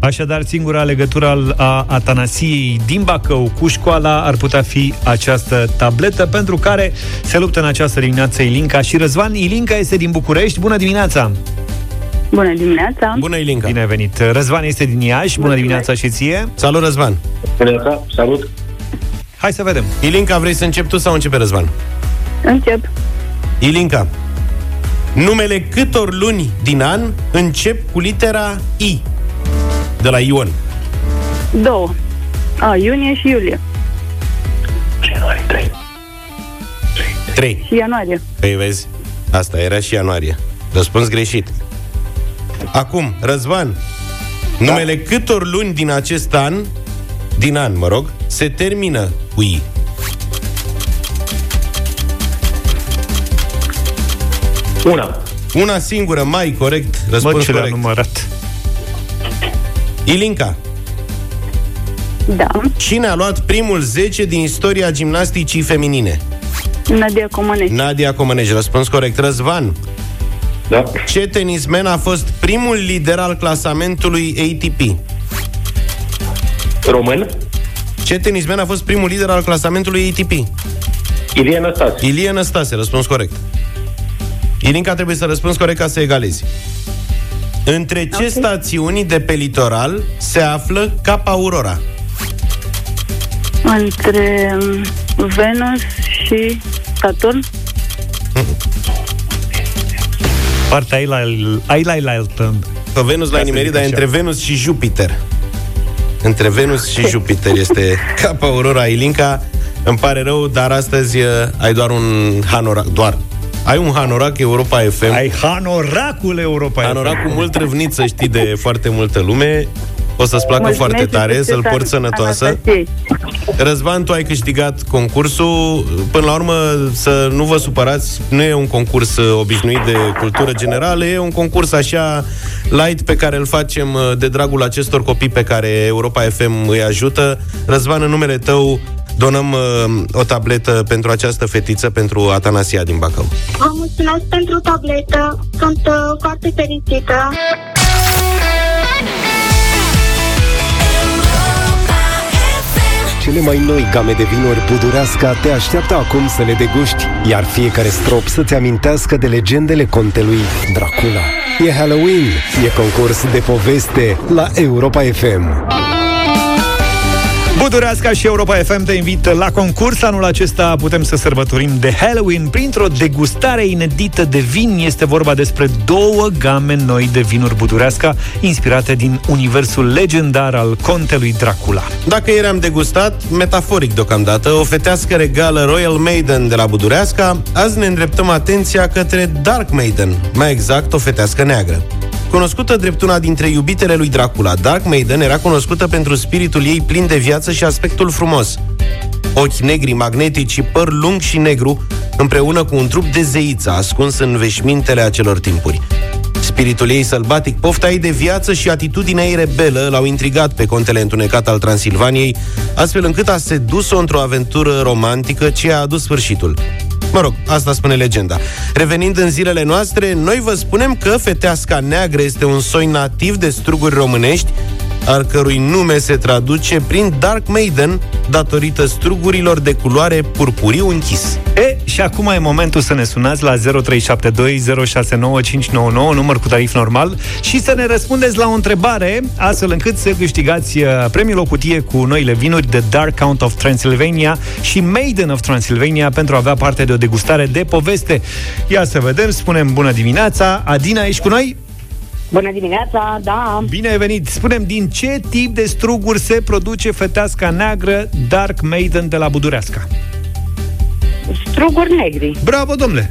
Așadar, singura legătură al- a Atanasiei din Bacău cu școala ar putea fi această tabletă pentru care se luptă în această dimineață Ilinca și Răzvan. Ilinca este din București. Bună dimineața! Bună dimineața! Bună, Ilinca! Bine ai venit! Răzvan este din Iași. Bună dimineața și ție! Salut, Răzvan! Bună salut! Hai să vedem. Ilinca, vrei să începi tu sau începe Răzvan? Încep. Ilinca, numele câtor luni din an încep cu litera I? De la Ion. Două. A, iunie și iulie. 3. Și ianuarie. Păi vezi, asta era și ianuarie. Răspuns greșit. Acum, Răzvan, numele câtor luni din acest an, din an, mă rog, se termină cu I? Una. Una singură, mai corect, Mă, răspuns ce le-a corect. numărat. Ilinca, Da. cine a luat primul 10 din istoria gimnasticii feminine? Nadia Comănești. Nadia Comănești, răspuns corect. Răzvan, Da. ce tenismen a fost primul lider al clasamentului ATP? Român. Ce tenismen a fost primul lider al clasamentului ATP? Ilie Năstase. Ilie Năstase, răspuns corect. Ilinca trebuie să răspunzi corect ca să egalezi. Între ce Ok. stațiuni de pe litoral se află Capa Aurora? Între um, Venus și Saturn. Partea ai la, ai la, la, la Pe Venus l-ai Ca să nimerit, zic dar așa. între Venus și Jupiter. Între Venus și Jupiter este Capa Aurora Ilinca. Îmi pare rău, dar astăzi uh, ai doar un hanorac. Doar. Ai un hanorac Europa FM. Ai hanoracul Europa Hanorac cu mult râvnit, să știi, de foarte multă lume. O să-ți placă Mulțumesc foarte tare, și să-l succes porți sănătoasă. Anastasiei. Răzvan, tu ai câștigat concursul. Până la urmă, să nu vă supărați, nu e un concurs uh, obișnuit de cultură generală, e un concurs așa light pe care îl facem uh, de dragul acestor copii pe care Europa FM îi ajută. Răzvan, în numele tău, donăm uh, o tabletă pentru această fetiță, pentru Atanasia din Bacău. Vă mulțumesc pentru tabletă. Sunt uh, foarte fericită. Cele mai noi game de vinuri Budureasca te așteaptă acum să le deguști, iar fiecare strop să-ți amintească de legendele contelui Dracula. E Halloween, e concurs de poveste la Europa FM. Budureasca și Europa FM te invită la concurs. Anul acesta putem să sărbătorim de Halloween printr-o degustare inedită de vin. Este vorba despre două game noi de vinuri Budureasca, inspirate din universul legendar al contelui Dracula. Dacă ieri am degustat, metaforic deocamdată, o fetească regală Royal Maiden de la Budureasca, azi ne îndreptăm atenția către Dark Maiden, mai exact o fetească neagră. Cunoscută drept una dintre iubitele lui Dracula, Dark Maiden era cunoscută pentru spiritul ei plin de viață și aspectul frumos. Ochi negri magnetici și păr lung și negru, împreună cu un trup de zeiță ascuns în veșmintele acelor timpuri. Spiritul ei sălbatic, pofta ei de viață și atitudinea ei rebelă l-au intrigat pe contele întunecat al Transilvaniei, astfel încât a sedus-o într-o aventură romantică ce a adus sfârșitul. Mă rog, asta spune legenda. Revenind în zilele noastre, noi vă spunem că feteasca neagră este un soi nativ de struguri românești, al cărui nume se traduce prin Dark Maiden, datorită strugurilor de culoare purpuriu închis. E, și acum e momentul să ne sunați la 0372069599, număr cu tarif normal, și să ne răspundeți la o întrebare, astfel încât să câștigați uh, premiul o cutie cu noile vinuri de Dark Count of Transylvania și Maiden of Transylvania pentru a avea parte de o degustare de poveste. Ia să vedem, spunem bună dimineața. Adina, ești cu noi? Bună dimineața, da. Bine ai venit! Spunem, din ce tip de struguri se produce feteasca neagră Dark Maiden de la Budureasca? Struguri negri. Bravo, domnule!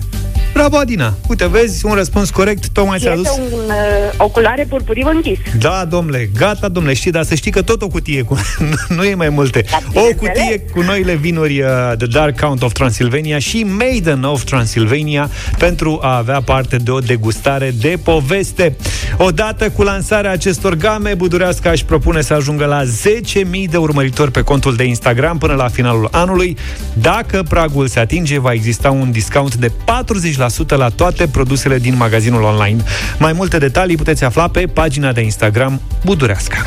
Bravo, Adina! Uite, vezi, un răspuns corect, tocmai Și ți-a este adus. un, uh, o culoare purpuriu închis. Da, domnule, gata, domnule, știi, dar să știi că tot o cutie cu... nu e mai multe. O cutie cu noile vinuri uh, The Dark Count of Transylvania și Maiden of Transylvania pentru a avea parte de o degustare de poveste. Odată cu lansarea acestor game, Budureasca își propune să ajungă la 10.000 de urmăritori pe contul de Instagram până la finalul anului. Dacă pragul se atinge, va exista un discount de 40% 20% la toate produsele din magazinul online. Mai multe detalii puteți afla pe pagina de Instagram Budureasca.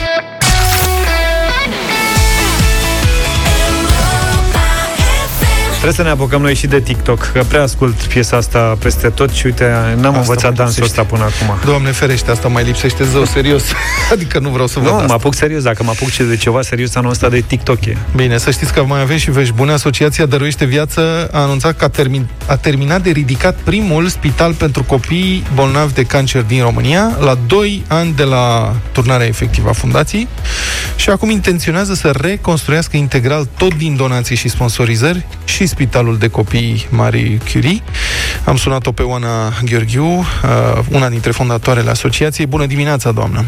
Trebuie să ne apucăm noi și de TikTok, că prea ascult piesa asta peste tot și uite, n-am Asta învățat mai dansul lipsește. ăsta până acum. Doamne ferește, asta mai lipsește zău serios. adică nu vreau să văd Nu, asta. mă apuc serios, dacă mă apuc ce- de ceva serios anul ăsta de TikTok e. Bine, să știți că mai avem și vești bune. Asociația Dăruiește Viață a anunțat că a, termin, a terminat de ridicat primul spital pentru copii bolnavi de cancer din România, la 2 ani de la turnarea efectivă a fundației și acum intenționează să reconstruiască integral tot din donații și sponsorizări și spitalul de copii Marie Curie. Am sunat-o pe Oana Gheorghiu, uh, una dintre fondatoarele asociației. Bună dimineața, doamnă!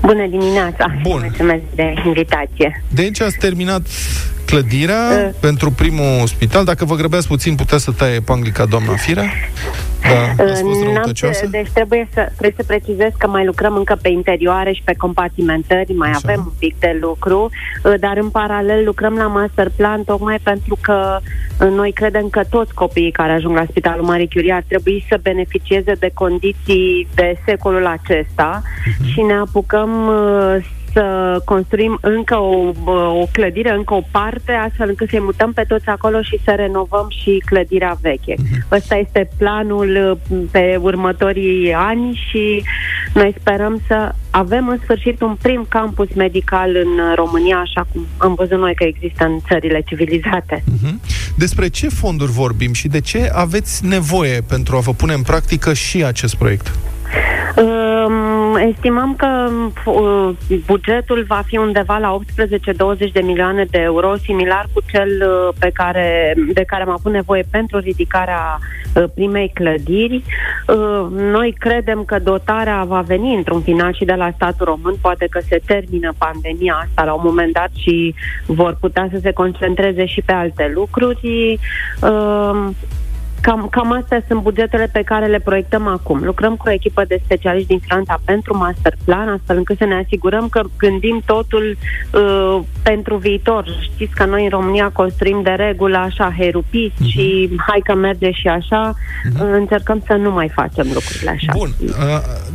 Bună dimineața! Bun. Mulțumesc de invitație. Deci ați terminat clădirea Uh. pentru primul spital. Dacă vă grăbeați puțin, puteți să taie panglica doamna Firea. Da, ați fost N-am- răutăcioasă. deci trebuie să, trebuie să precizez că mai lucrăm încă pe interioare și pe compartimentări, mai Așa. avem un pic de lucru, uh, dar în paralel lucrăm la master plan tocmai pentru că uh, noi credem că toți copiii care ajung la Spitalul Marie Curie ar trebui să beneficieze de condiții de secolul acesta Mhm. și ne apucăm uh, să construim încă o, o clădire, încă o parte, astfel încât să-i mutăm pe toți acolo și să renovăm și clădirea veche. Ăsta este planul uh, pe următorii ani și noi sperăm să avem în sfârșit un prim campus medical în uh, România, așa cum am văzut noi că există în țările civilizate. Mhm. Despre ce fonduri vorbim și de ce aveți nevoie pentru a vă pune în practică și acest proiect? Um, estimăm că uh, bugetul va fi undeva la 18-20 de milioane de euro, similar cu cel uh, pe care, de care am avut nevoie pentru ridicarea uh, primei clădiri. Uh, noi credem că dotarea va veni într-un final și de la statul român, poate că se termină pandemia asta la un moment dat și vor putea să se concentreze și pe alte lucruri. Uh, Cam, cam astea sunt bugetele pe care le proiectăm acum. Lucrăm cu o echipă de specialiști din Franța pentru master plan, astfel încât să ne asigurăm că gândim totul uh, pentru viitor. Știți că noi în România construim de regulă așa herupis uh-huh. și hai că merge și așa. Uh-huh. Încercăm să nu mai facem lucrurile așa. Bun, uh,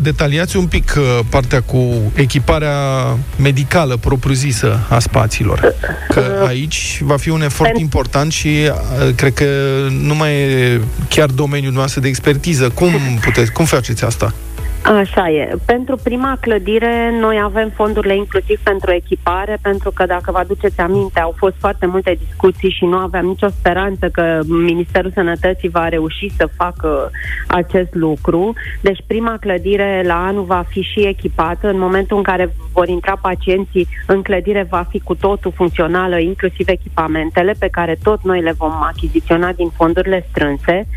detaliați un pic uh, partea cu echiparea medicală propriu-zisă a spațiilor. Că aici va fi un efort Pen- important și uh, cred că nu mai e chiar domeniul noastră de expertiză. Cum puteți, cum faceți asta? Așa e. Pentru prima clădire noi avem fondurile inclusiv pentru echipare, pentru că dacă vă aduceți aminte, au fost foarte multe discuții și nu aveam nicio speranță că Ministerul Sănătății va reuși să facă acest lucru. Deci prima clădire la anul va fi și echipată. În momentul în care vor intra pacienții în clădire va fi cu totul funcțională, inclusiv echipamentele pe care tot noi le vom achiziționa din fondurile strânse.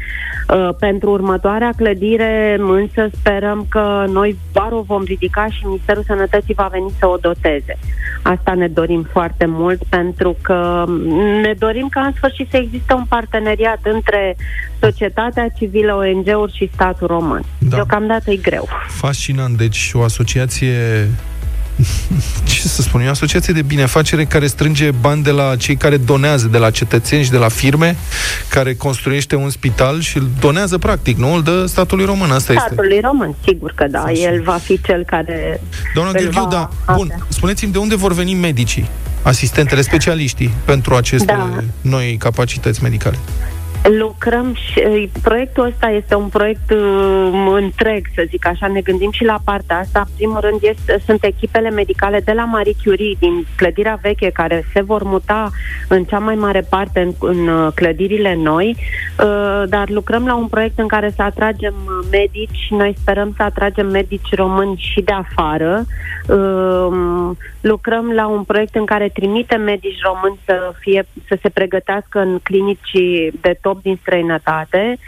Uh, pentru următoarea clădire însă sperăm că noi doar o vom ridica și Ministerul Sănătății va veni să o doteze. Asta ne dorim foarte mult pentru că ne dorim ca în sfârșit să existe un parteneriat între societatea civilă, ONG-uri și statul român. Da. Deocamdată e greu. Fascinant, deci o asociație ce să spun, e o asociație de binefacere care strânge bani de la cei care donează, de la cetățeni și de la firme, care construiește un spital și îl donează practic, nu? Îl dă statului român, asta este. Statului român, sigur că da. El va fi cel care Doamna îl Gheorghiu, va da, bun, spuneți-mi de unde vor veni medicii, asistentele, specialiștii pentru aceste Da. noi capacități medicale? Lucrăm și uh, proiectul ăsta este un proiect uh, întreg, să zic așa, ne gândim și la partea asta. În primul rând este, sunt echipele medicale de la Marie Curie din clădirea veche care se vor muta în cea mai mare parte în, în uh, clădirile noi, uh, dar lucrăm la un proiect în care să atragem uh, medici, noi sperăm să atragem medici români și de afară. Uh, lucrăm la un proiect în care trimitem medici români să fie să se pregătească în clinici de top din străinătate.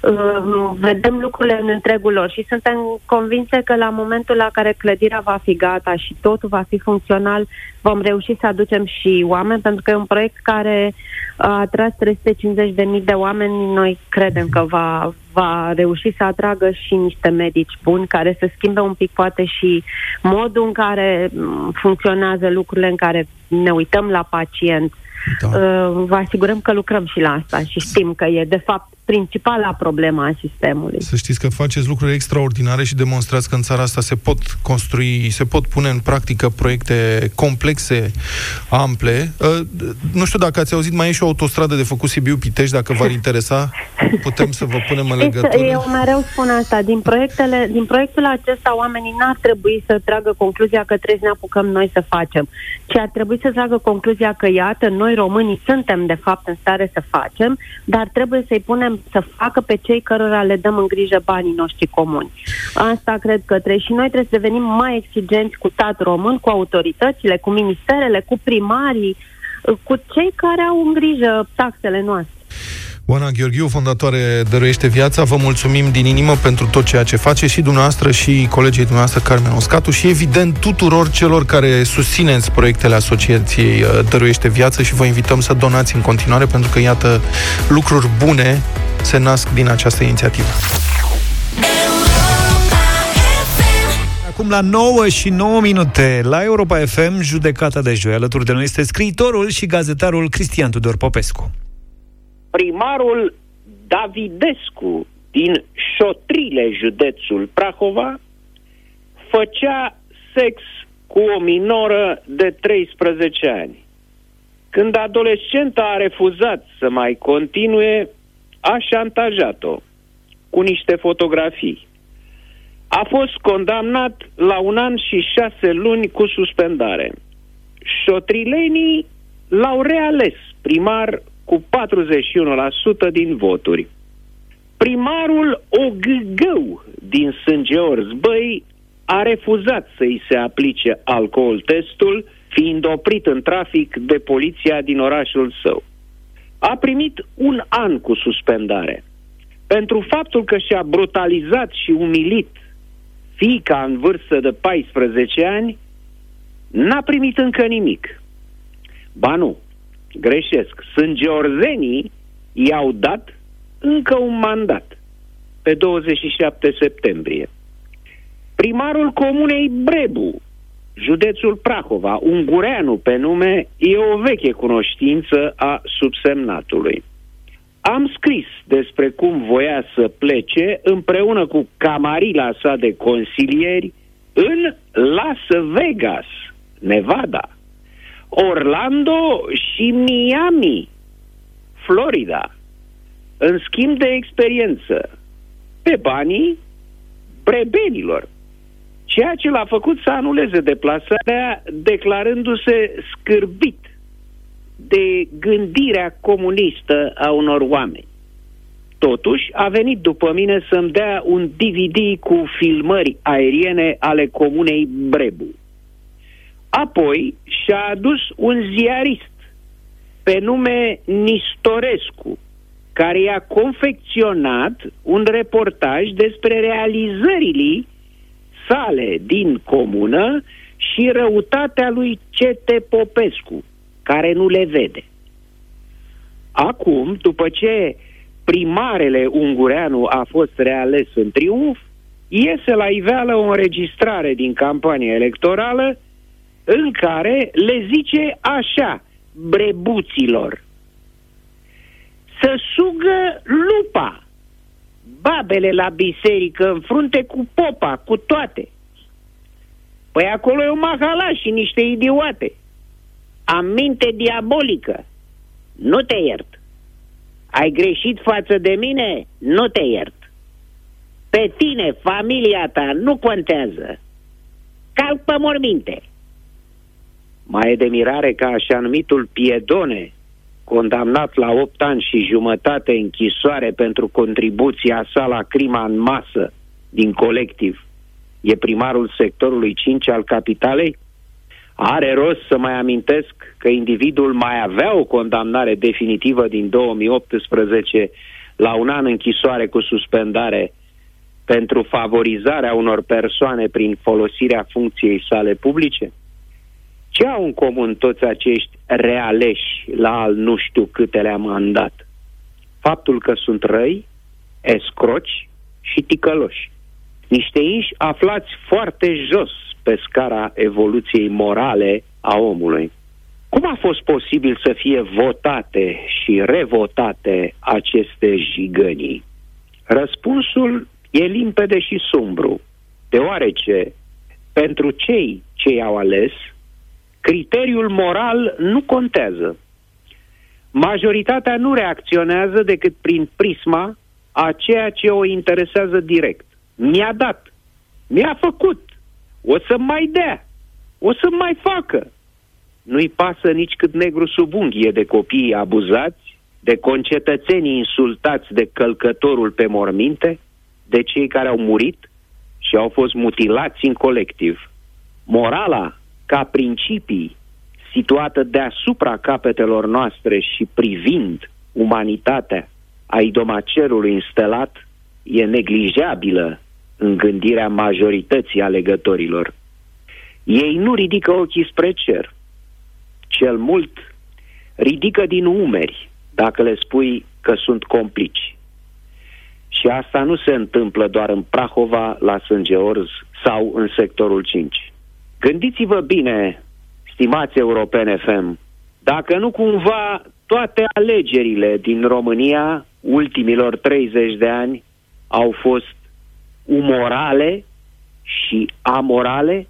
Uh, vedem lucrurile în întregul lor și suntem convinse că la momentul la care clădirea va fi gata și totul va fi funcțional, vom reuși să aducem și oameni, pentru că e un proiect care a atras 350.000 de oameni. Noi credem că va, va reuși să atragă și niște medici buni care să schimbe un pic poate și modul în care mm, funcționează lucrurile, în care ne uităm la pacient. Da. Uh, vă asigurăm că lucrăm și la asta și știm că e de fapt principala problemă a sistemului. Să știți că faceți lucruri extraordinare și demonstrați că în țara asta se pot construi, se pot pune în practică proiecte complexe, ample. Uh, nu știu dacă ați auzit, mai e și o autostradă de făcut Sibiu-Pitești, dacă v-ar interesa, putem să vă punem în legătură. Eu mereu spun asta, din, proiectele, din proiectul acesta oamenii n-ar trebui să tragă concluzia că trebuie să ne apucăm noi să facem, ci ar trebui să tragă concluzia că, iată, noi românii suntem de fapt în stare să facem, dar trebuie să-i punem să facă pe cei cărora le dăm în grijă banii noștri comuni. Asta cred că trebuie și noi trebuie să devenim mai exigenți cu stat român, cu autoritățile, cu ministerele, cu primarii, cu cei care au în grijă taxele noastre. Oana Gheorghiu, fondatoare Dăruiește Viața, vă mulțumim din inimă pentru tot ceea ce face și dumneavoastră și colegii dumneavoastră Carmen Oscatu și evident tuturor celor care susțineți proiectele Asociației uh, Dăruiește Viață și vă invităm să donați în continuare pentru că, iată, lucruri bune se nasc din această inițiativă. Acum la 9 și 9 minute la Europa FM, judecata de joi. Alături de noi este scriitorul și gazetarul Cristian Tudor Popescu primarul Davidescu din Șotrile, județul Prahova, făcea sex cu o minoră de 13 ani. Când adolescenta a refuzat să mai continue, a șantajat-o cu niște fotografii. A fost condamnat la un an și șase luni cu suspendare. Șotrilenii l-au reales primar cu 41% din voturi. Primarul Ogâgău din Sângeorz Băi a refuzat să-i se aplice alcool testul, fiind oprit în trafic de poliția din orașul său. A primit un an cu suspendare. Pentru faptul că și-a brutalizat și umilit fiica în vârstă de 14 ani, n-a primit încă nimic. Ba nu, greșesc, sunt georzenii i-au dat încă un mandat pe 27 septembrie. Primarul comunei Brebu, județul Prahova, ungureanu pe nume, e o veche cunoștință a subsemnatului. Am scris despre cum voia să plece împreună cu camarila sa de consilieri în Las Vegas, Nevada. Orlando și Miami, Florida, în schimb de experiență, pe banii brebenilor. Ceea ce l-a făcut să anuleze deplasarea, declarându-se scârbit de gândirea comunistă a unor oameni. Totuși, a venit după mine să-mi dea un DVD cu filmări aeriene ale comunei Brebu. Apoi și-a adus un ziarist pe nume Nistorescu, care i-a confecționat un reportaj despre realizările sale din comună și răutatea lui C.T. Popescu, care nu le vede. Acum, după ce primarele Ungureanu a fost reales în triumf, iese la iveală o înregistrare din campania electorală în care le zice așa brebuților să sugă lupa babele la biserică în frunte cu popa, cu toate. Păi acolo e o mahalaș și niște idiote. Am minte diabolică. Nu te iert. Ai greșit față de mine? Nu te iert. Pe tine, familia ta, nu contează. Calc pe morminte. Mai e de mirare ca așa numitul Piedone, condamnat la 8 ani și jumătate închisoare pentru contribuția sa la crima în masă din colectiv, e primarul sectorului 5 al capitalei? Are rost să mai amintesc că individul mai avea o condamnare definitivă din 2018 la un an închisoare cu suspendare pentru favorizarea unor persoane prin folosirea funcției sale publice? Ce au în comun toți acești realeși la al nu știu câtelea mandat? Faptul că sunt răi, escroci și ticăloși. Niște inși aflați foarte jos pe scara evoluției morale a omului. Cum a fost posibil să fie votate și revotate aceste jigănii? Răspunsul e limpede și sumbru, deoarece pentru cei ce i-au ales, criteriul moral nu contează. Majoritatea nu reacționează decât prin prisma a ceea ce o interesează direct. Mi-a dat, mi-a făcut, o să mai dea, o să mai facă. Nu-i pasă nici cât negru sub unghie de copiii abuzați, de concetățenii insultați de călcătorul pe morminte, de cei care au murit și au fost mutilați în colectiv. Morala, ca principii, situată deasupra capetelor noastre și privind umanitatea a idomacerului înstelat, e neglijabilă în gândirea majorității alegătorilor. Ei nu ridică ochii spre cer. Cel mult ridică din umeri dacă le spui că sunt complici. Și asta nu se întâmplă doar în Prahova, la Sângeorz sau în sectorul 5. Gândiți-vă bine, stimați europene FM, dacă nu cumva toate alegerile din România ultimilor 30 de ani au fost umorale și amorale?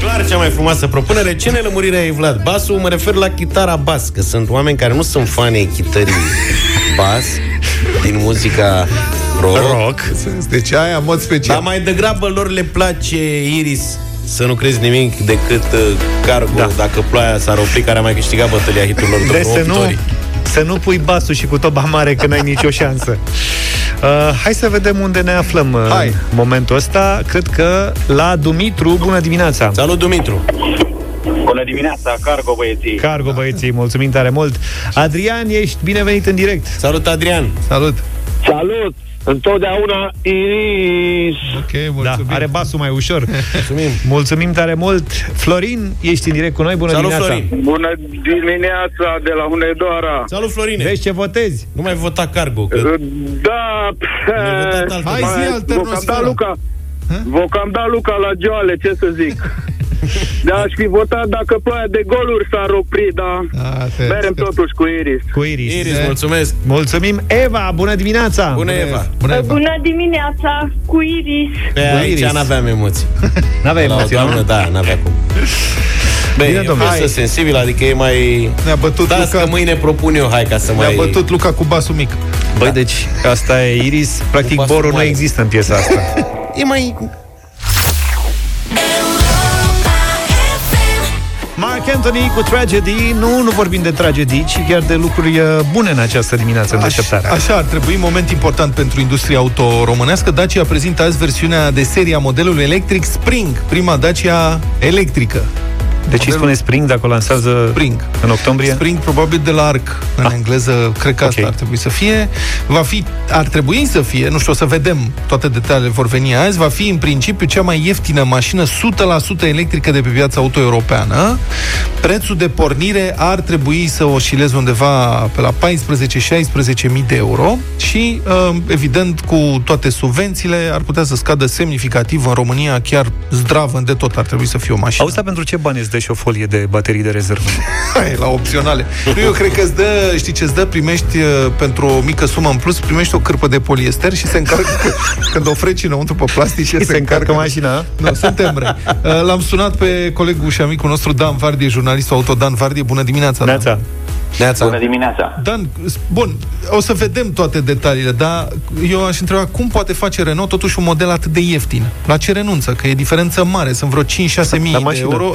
Clar cea mai frumoasă propunere. Ce nelămurire ai, Vlad? Basul, mă refer la chitara bas, că sunt oameni care nu sunt fani ai chitării bas din muzica rock. rock. Deci aia în mod special. Dar mai degrabă lor le place Iris să nu crezi nimic decât uh, Cargo, da. dacă ploaia s-ar opri, care a mai câștigat bătălia hiturilor de să nu, să nu pui basul și cu toba mare, că n-ai nicio șansă. Uh, hai să vedem unde ne aflăm uh, hai. în momentul ăsta. Cred că la Dumitru. Bună dimineața! Salut, Dumitru! Bună dimineața, Cargo băieții! Cargo băieții, mulțumim tare mult! Adrian, ești binevenit în direct! Salut, Adrian! Salut! Salut! Întotdeauna Iris. Ok, mulțumim. Da, are basul mai ușor. mulțumim. Mulțumim tare mult. Florin, ești în direct cu noi. Bună Salut, dimineața. Florin. Bună dimineața de la Hunedoara. Salut, Florine. Vezi ce votezi? Nu mai vota Cargo. Că... Da. Hai zi alternosfera. Luca. Vă cam da Luca la joale, ce să zic. Da, aș fi votat dacă ploaia de goluri s-ar opri, dar A, te, merem te, totuși cu Iris. Cu Iris. Iris, mulțumesc. Mulțumim. Eva, bună dimineața! Bună, Eva. Bună, Eva. Bună dimineața, cu Iris. Pe aici Iris. n-aveam emoții. N-aveai La o emoții, doamnă, nu? da, n-avea cum. Bine, Bine, e o domnule. piesă Hai. sensibilă, adică e mai... Ne-a bătut Da, Luca. că mâine propun eu, hai ca să Ne-a mai... bătut Luca cu basul mic. Băi, deci asta e Iris. Practic, basul borul nu mare. există în piesa asta. E mai... Mark Anthony cu Tragedy. Nu, nu vorbim de tragedii, ci chiar de lucruri uh, bune în această dimineață în deșteptarea. Așa ar trebui, moment important pentru industria auto românească. Dacia prezintă azi versiunea de serie a modelului electric Spring, prima Dacia electrică. Deci îi spune Spring dacă o lansează Spring. în octombrie? Spring probabil de la ARC în Ah. engleză, cred că asta Ok. ar trebui să fie. Va fi, ar trebui să fie, nu știu, o să vedem, toate detaliile vor veni azi, va fi în principiu cea mai ieftină mașină 100% electrică de pe piața auto europeană. Prețul de pornire ar trebui să oscileze undeva pe la 14-16 mii de euro și, uh, evident, cu toate subvențiile, ar putea să scadă semnificativ în România, chiar zdravă de tot ar trebui să fie o mașină. Auzi, dar pentru ce bani îți dă și o folie de baterii de rezervă? Hai, la opționale. Nu, eu cred că îți dă, știi ce îți dă? Primești uh, pentru o mică sumă în plus, primești o cârpă de poliester și se încarcă când o freci înăuntru pe plastic și se, se încarcă mașina? Nu, suntem răi. Uh, L-am sunat pe colegul și amicul nostru Dan Vardie, jurnalistul auto Dan Vardie. Bună dimineața, Dan. Neața. Neața. Bună dimineața. Dan, bun, o să vedem toate detaliile, dar eu aș întreba cum poate face Renault totuși un model atât de ieftin? La ce renunță? Că e diferență mare, sunt vreo 5-6 mii La de mașină. euro.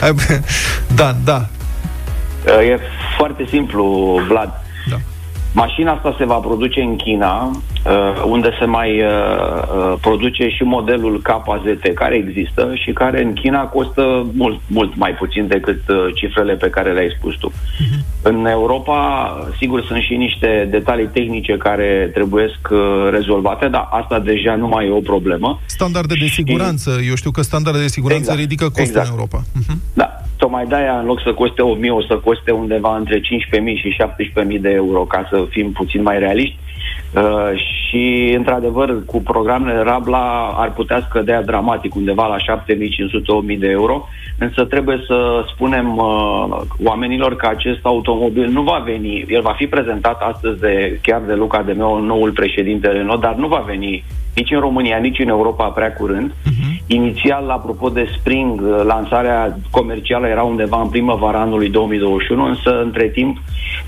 Hai, Dan, da. E foarte simplu, Vlad. Da. Mașina asta se va produce în China, uh, unde se mai uh, uh, produce și modelul KZT, care există și care în China costă mult, mult mai puțin decât uh, cifrele pe care le-ai spus tu. În Europa, sigur, sunt și niște detalii tehnice care trebuie rezolvate, dar asta deja nu mai e o problemă. Standarde de siguranță. Eu știu că standarde de siguranță Exact, ridică costul exact. în Europa. Mhm. Da, tocmai de-aia, în loc să coste 1000, o să coste undeva între 15.000 și 17.000 de euro, ca să fim puțin mai realiști. Uh, și, într-adevăr, cu programele Rabla ar putea scădea dramatic, undeva la 7500-8000 de euro, însă trebuie să spunem uh, oamenilor că acest automobil nu va veni, el va fi prezentat astăzi de, chiar de Luca de meu, noul președinte Renault, dar nu va veni nici în România, nici în Europa prea curând. Uh-huh. Inițial, apropo de Spring, uh, lansarea comercială era undeva în primăvara anului 2021, însă între timp,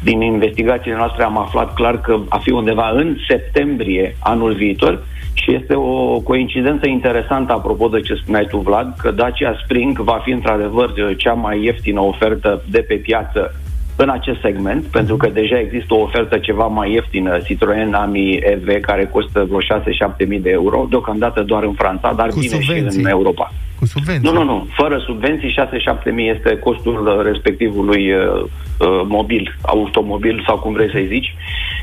din investigațiile noastre am aflat clar că a fi undeva în septembrie anul viitor și este o coincidență interesantă apropo de ce spuneai tu, Vlad, că Dacia Spring va fi într-adevăr cea mai ieftină ofertă de pe piață în acest segment, pentru că deja există o ofertă ceva mai ieftină, Citroen Ami EV, care costă vreo 6-7 mii de euro, deocamdată doar în Franța, dar Cu bine subvenții. și în Europa. Cu subvenții. Nu, nu, nu. Fără subvenții, 6-7 mii este costul uh, respectivului uh, uh, mobil, automobil sau cum vrei să-i zici.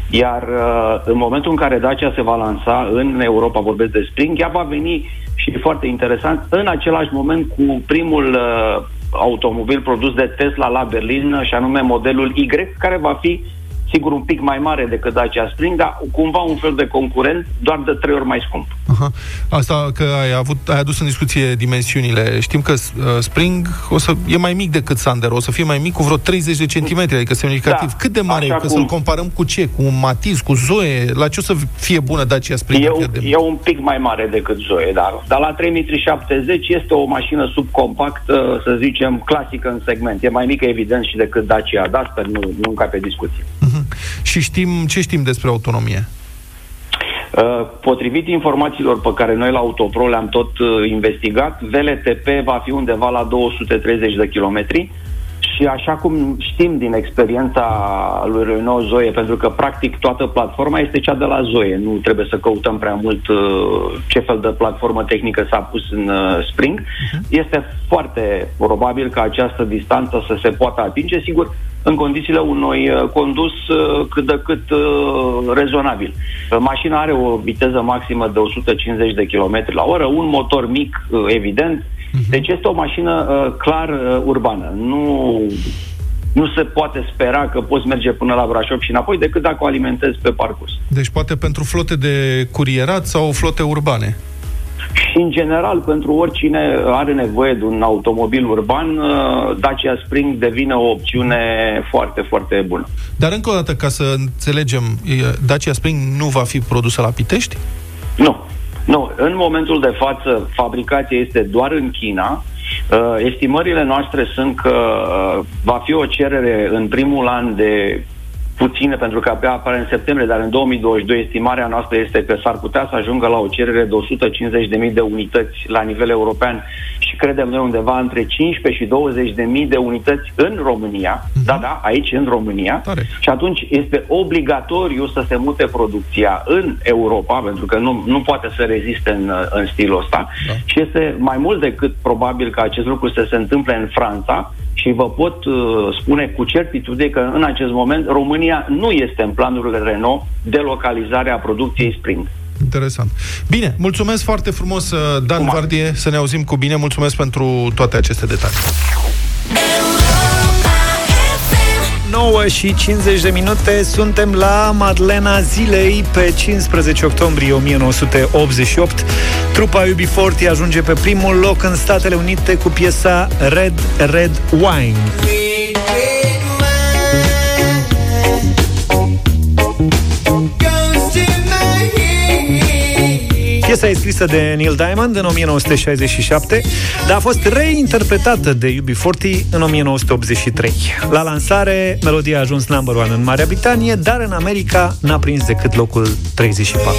Iar uh, în momentul în care Dacia se va lansa în Europa, vorbesc de Spring, ea va veni și e foarte interesant, în același moment cu primul uh, automobil produs de Tesla la Berlin, și anume modelul Y, care va fi sigur un pic mai mare decât Dacia Spring, dar cumva un fel de concurent, doar de trei ori mai scump. Aha. Asta că ai, avut, ai adus în discuție dimensiunile. Știm că uh, Spring o să e mai mic decât Sandero, o să fie mai mic cu vreo 30 de centimetri, adică semnificativ. Da. Cât de mare Așa e? Că cum- să-l comparăm cu ce? Cu un Matiz, cu Zoe? La ce o să fie bună Dacia Spring? E, în un- fier de- e un pic mai mare decât Zoe, dar, dar la 3370 este o mașină subcompactă, să zicem, clasică în segment. E mai mică, evident, și decât Dacia Duster, nu, nu încă pe discuție. Și știm, ce știm despre autonomie? Uh, Potrivit informațiilor pe care noi la Autopro le-am tot uh, investigat, VLTP va fi undeva la 230 de kilometri și așa cum știm din experiența lui Renault Zoe, pentru că practic toată platforma este cea de la Zoe, nu trebuie să căutăm prea mult uh, ce fel de platformă tehnică s-a pus în uh, Spring, este foarte probabil că această distanță să se poată atinge, sigur, în condițiile unui uh, condus uh, cât de cât uh, rezonabil. Uh, Mașina are o viteză maximă de 150 de km la oră, un motor mic, uh, evident, deci este o mașină uh, clar uh, urbană. Nu, nu se poate spera că poți merge până la Brașov și înapoi decât dacă o alimentezi pe parcurs. Deci poate pentru flote de curierat sau flote urbane. Și, în general, pentru oricine are nevoie de un automobil urban, uh, Dacia Spring devine o opțiune foarte, foarte bună. Dar încă o dată, ca să înțelegem, e, Dacia Spring nu va fi produsă la Pitești? Nu. Nu. În momentul de față, fabricația este doar în China. Uh, estimările noastre sunt că uh, va fi o cerere în primul an de puține, pentru că abia apare în septembrie, dar în 2022 estimarea noastră este că s-ar putea să ajungă la o cerere de 150.000 de unități la nivel european și credem noi undeva între 15 și 20.000 de unități în România, da, da, aici în România, și atunci este obligatoriu să se mute producția în Europa, pentru că nu, nu poate să reziste în, în stilul ăsta. Da. și este mai mult decât probabil că acest lucru să se întâmple în Franța și vă pot uh, spune cu certitudine că în acest moment România nu este în planurile Renault de localizare a producției Spring. Interesant. Bine, mulțumesc foarte frumos, uh, Dan Vardie, să ne auzim cu bine. Mulțumesc pentru toate aceste detalii. 9 și 50 de minute Suntem la Madlena Zilei Pe 15 octombrie 1988 Trupa UB40 ajunge pe primul loc În Statele Unite cu piesa Red Red Wine Piesa e scrisă de Neil Diamond în 1967, dar a fost reinterpretată de UB40 în 1983. La lansare, melodia a ajuns number one în Marea Britanie, dar în America n-a prins decât locul 34.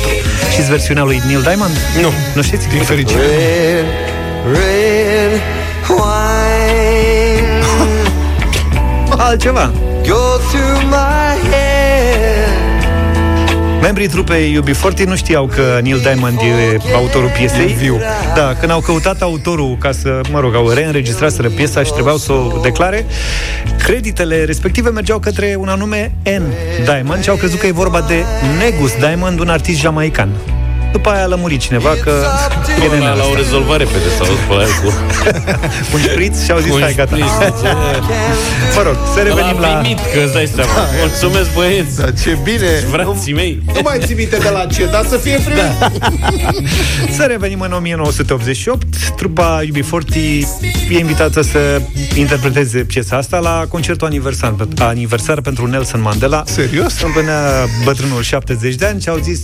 Știți versiunea lui Neil Diamond? Nu. Nu știți? Din fericire. Red, red wine Altceva. go through my head. Membrii trupei UB40 nu știau că Neil Diamond e autorul piesei. viu. Da, când au căutat autorul ca să, mă rog, au reînregistraseră piesa și trebuiau să o declare, creditele respective mergeau către un anume N. Diamond și au crezut că e vorba de Negus Diamond, un artist jamaican. După aia a lămurit cineva că e Ăla nenea l-au ăsta. rezolvat repede sau după aia cu... Un șpriț și au zis, Cu un stai, gata. șpriț, Mă rog, să revenim L-a la... primit, că îți dai seama. Mulțumesc, băieți. Da, ce bine! Frații mei. Nu mai ții minte de la ce, dar să fie primit. Da. Să revenim în 1988. Trupa UB40 e invitată să interpreteze piesa asta la concertul aniversar, aniversar pentru Nelson Mandela. Serios? Împlinea bătrânul 70 de ani și au zis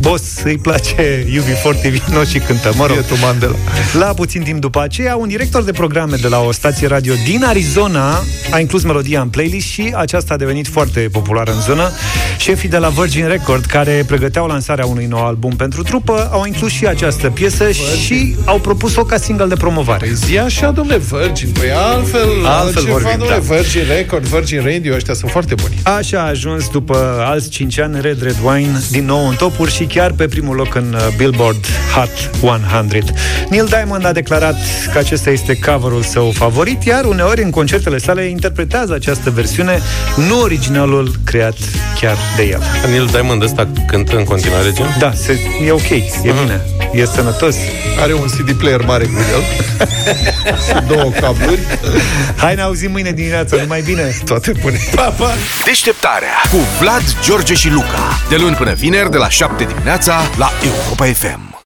Boss, îi place UB40, vino și cântă, mă rog. Bietul Mandela. La puțin timp după aceea, un director de programe de la o stație radio din Arizona a inclus melodia în playlist și aceasta a devenit foarte populară în zonă. Șefii de la Virgin Record, care pregăteau lansarea unui nou album pentru trupă, au inclus și această piesă și au propus-o ca single de promovare. Păi zi așa, domnule, Virgin. Păi altfel, Altfel altceva, vorbim, domnule, da. Virgin Record, Virgin Radio, ăștia sunt foarte buni. Așa a ajuns după alți 5 ani Red Red Wine din nou în topuri și chiar pe primul loc în uh, Billboard Hot 100. Neil Diamond a declarat că acesta este coverul său favorit, iar uneori în concertele sale interpretează această versiune, nu originalul creat chiar de el. Neil Diamond ăsta cântă în continuare, gen? Da, se, e ok, e bine, e sănătos. Are un CD player mare cu el. și două cabluri. Hai ne auzim mâine dimineață, numai bine. Toate bune. Pa, pa! Deșteptarea cu Vlad, George și Luca. De luni până vineri, de la 7 dimineața, la Europa FM.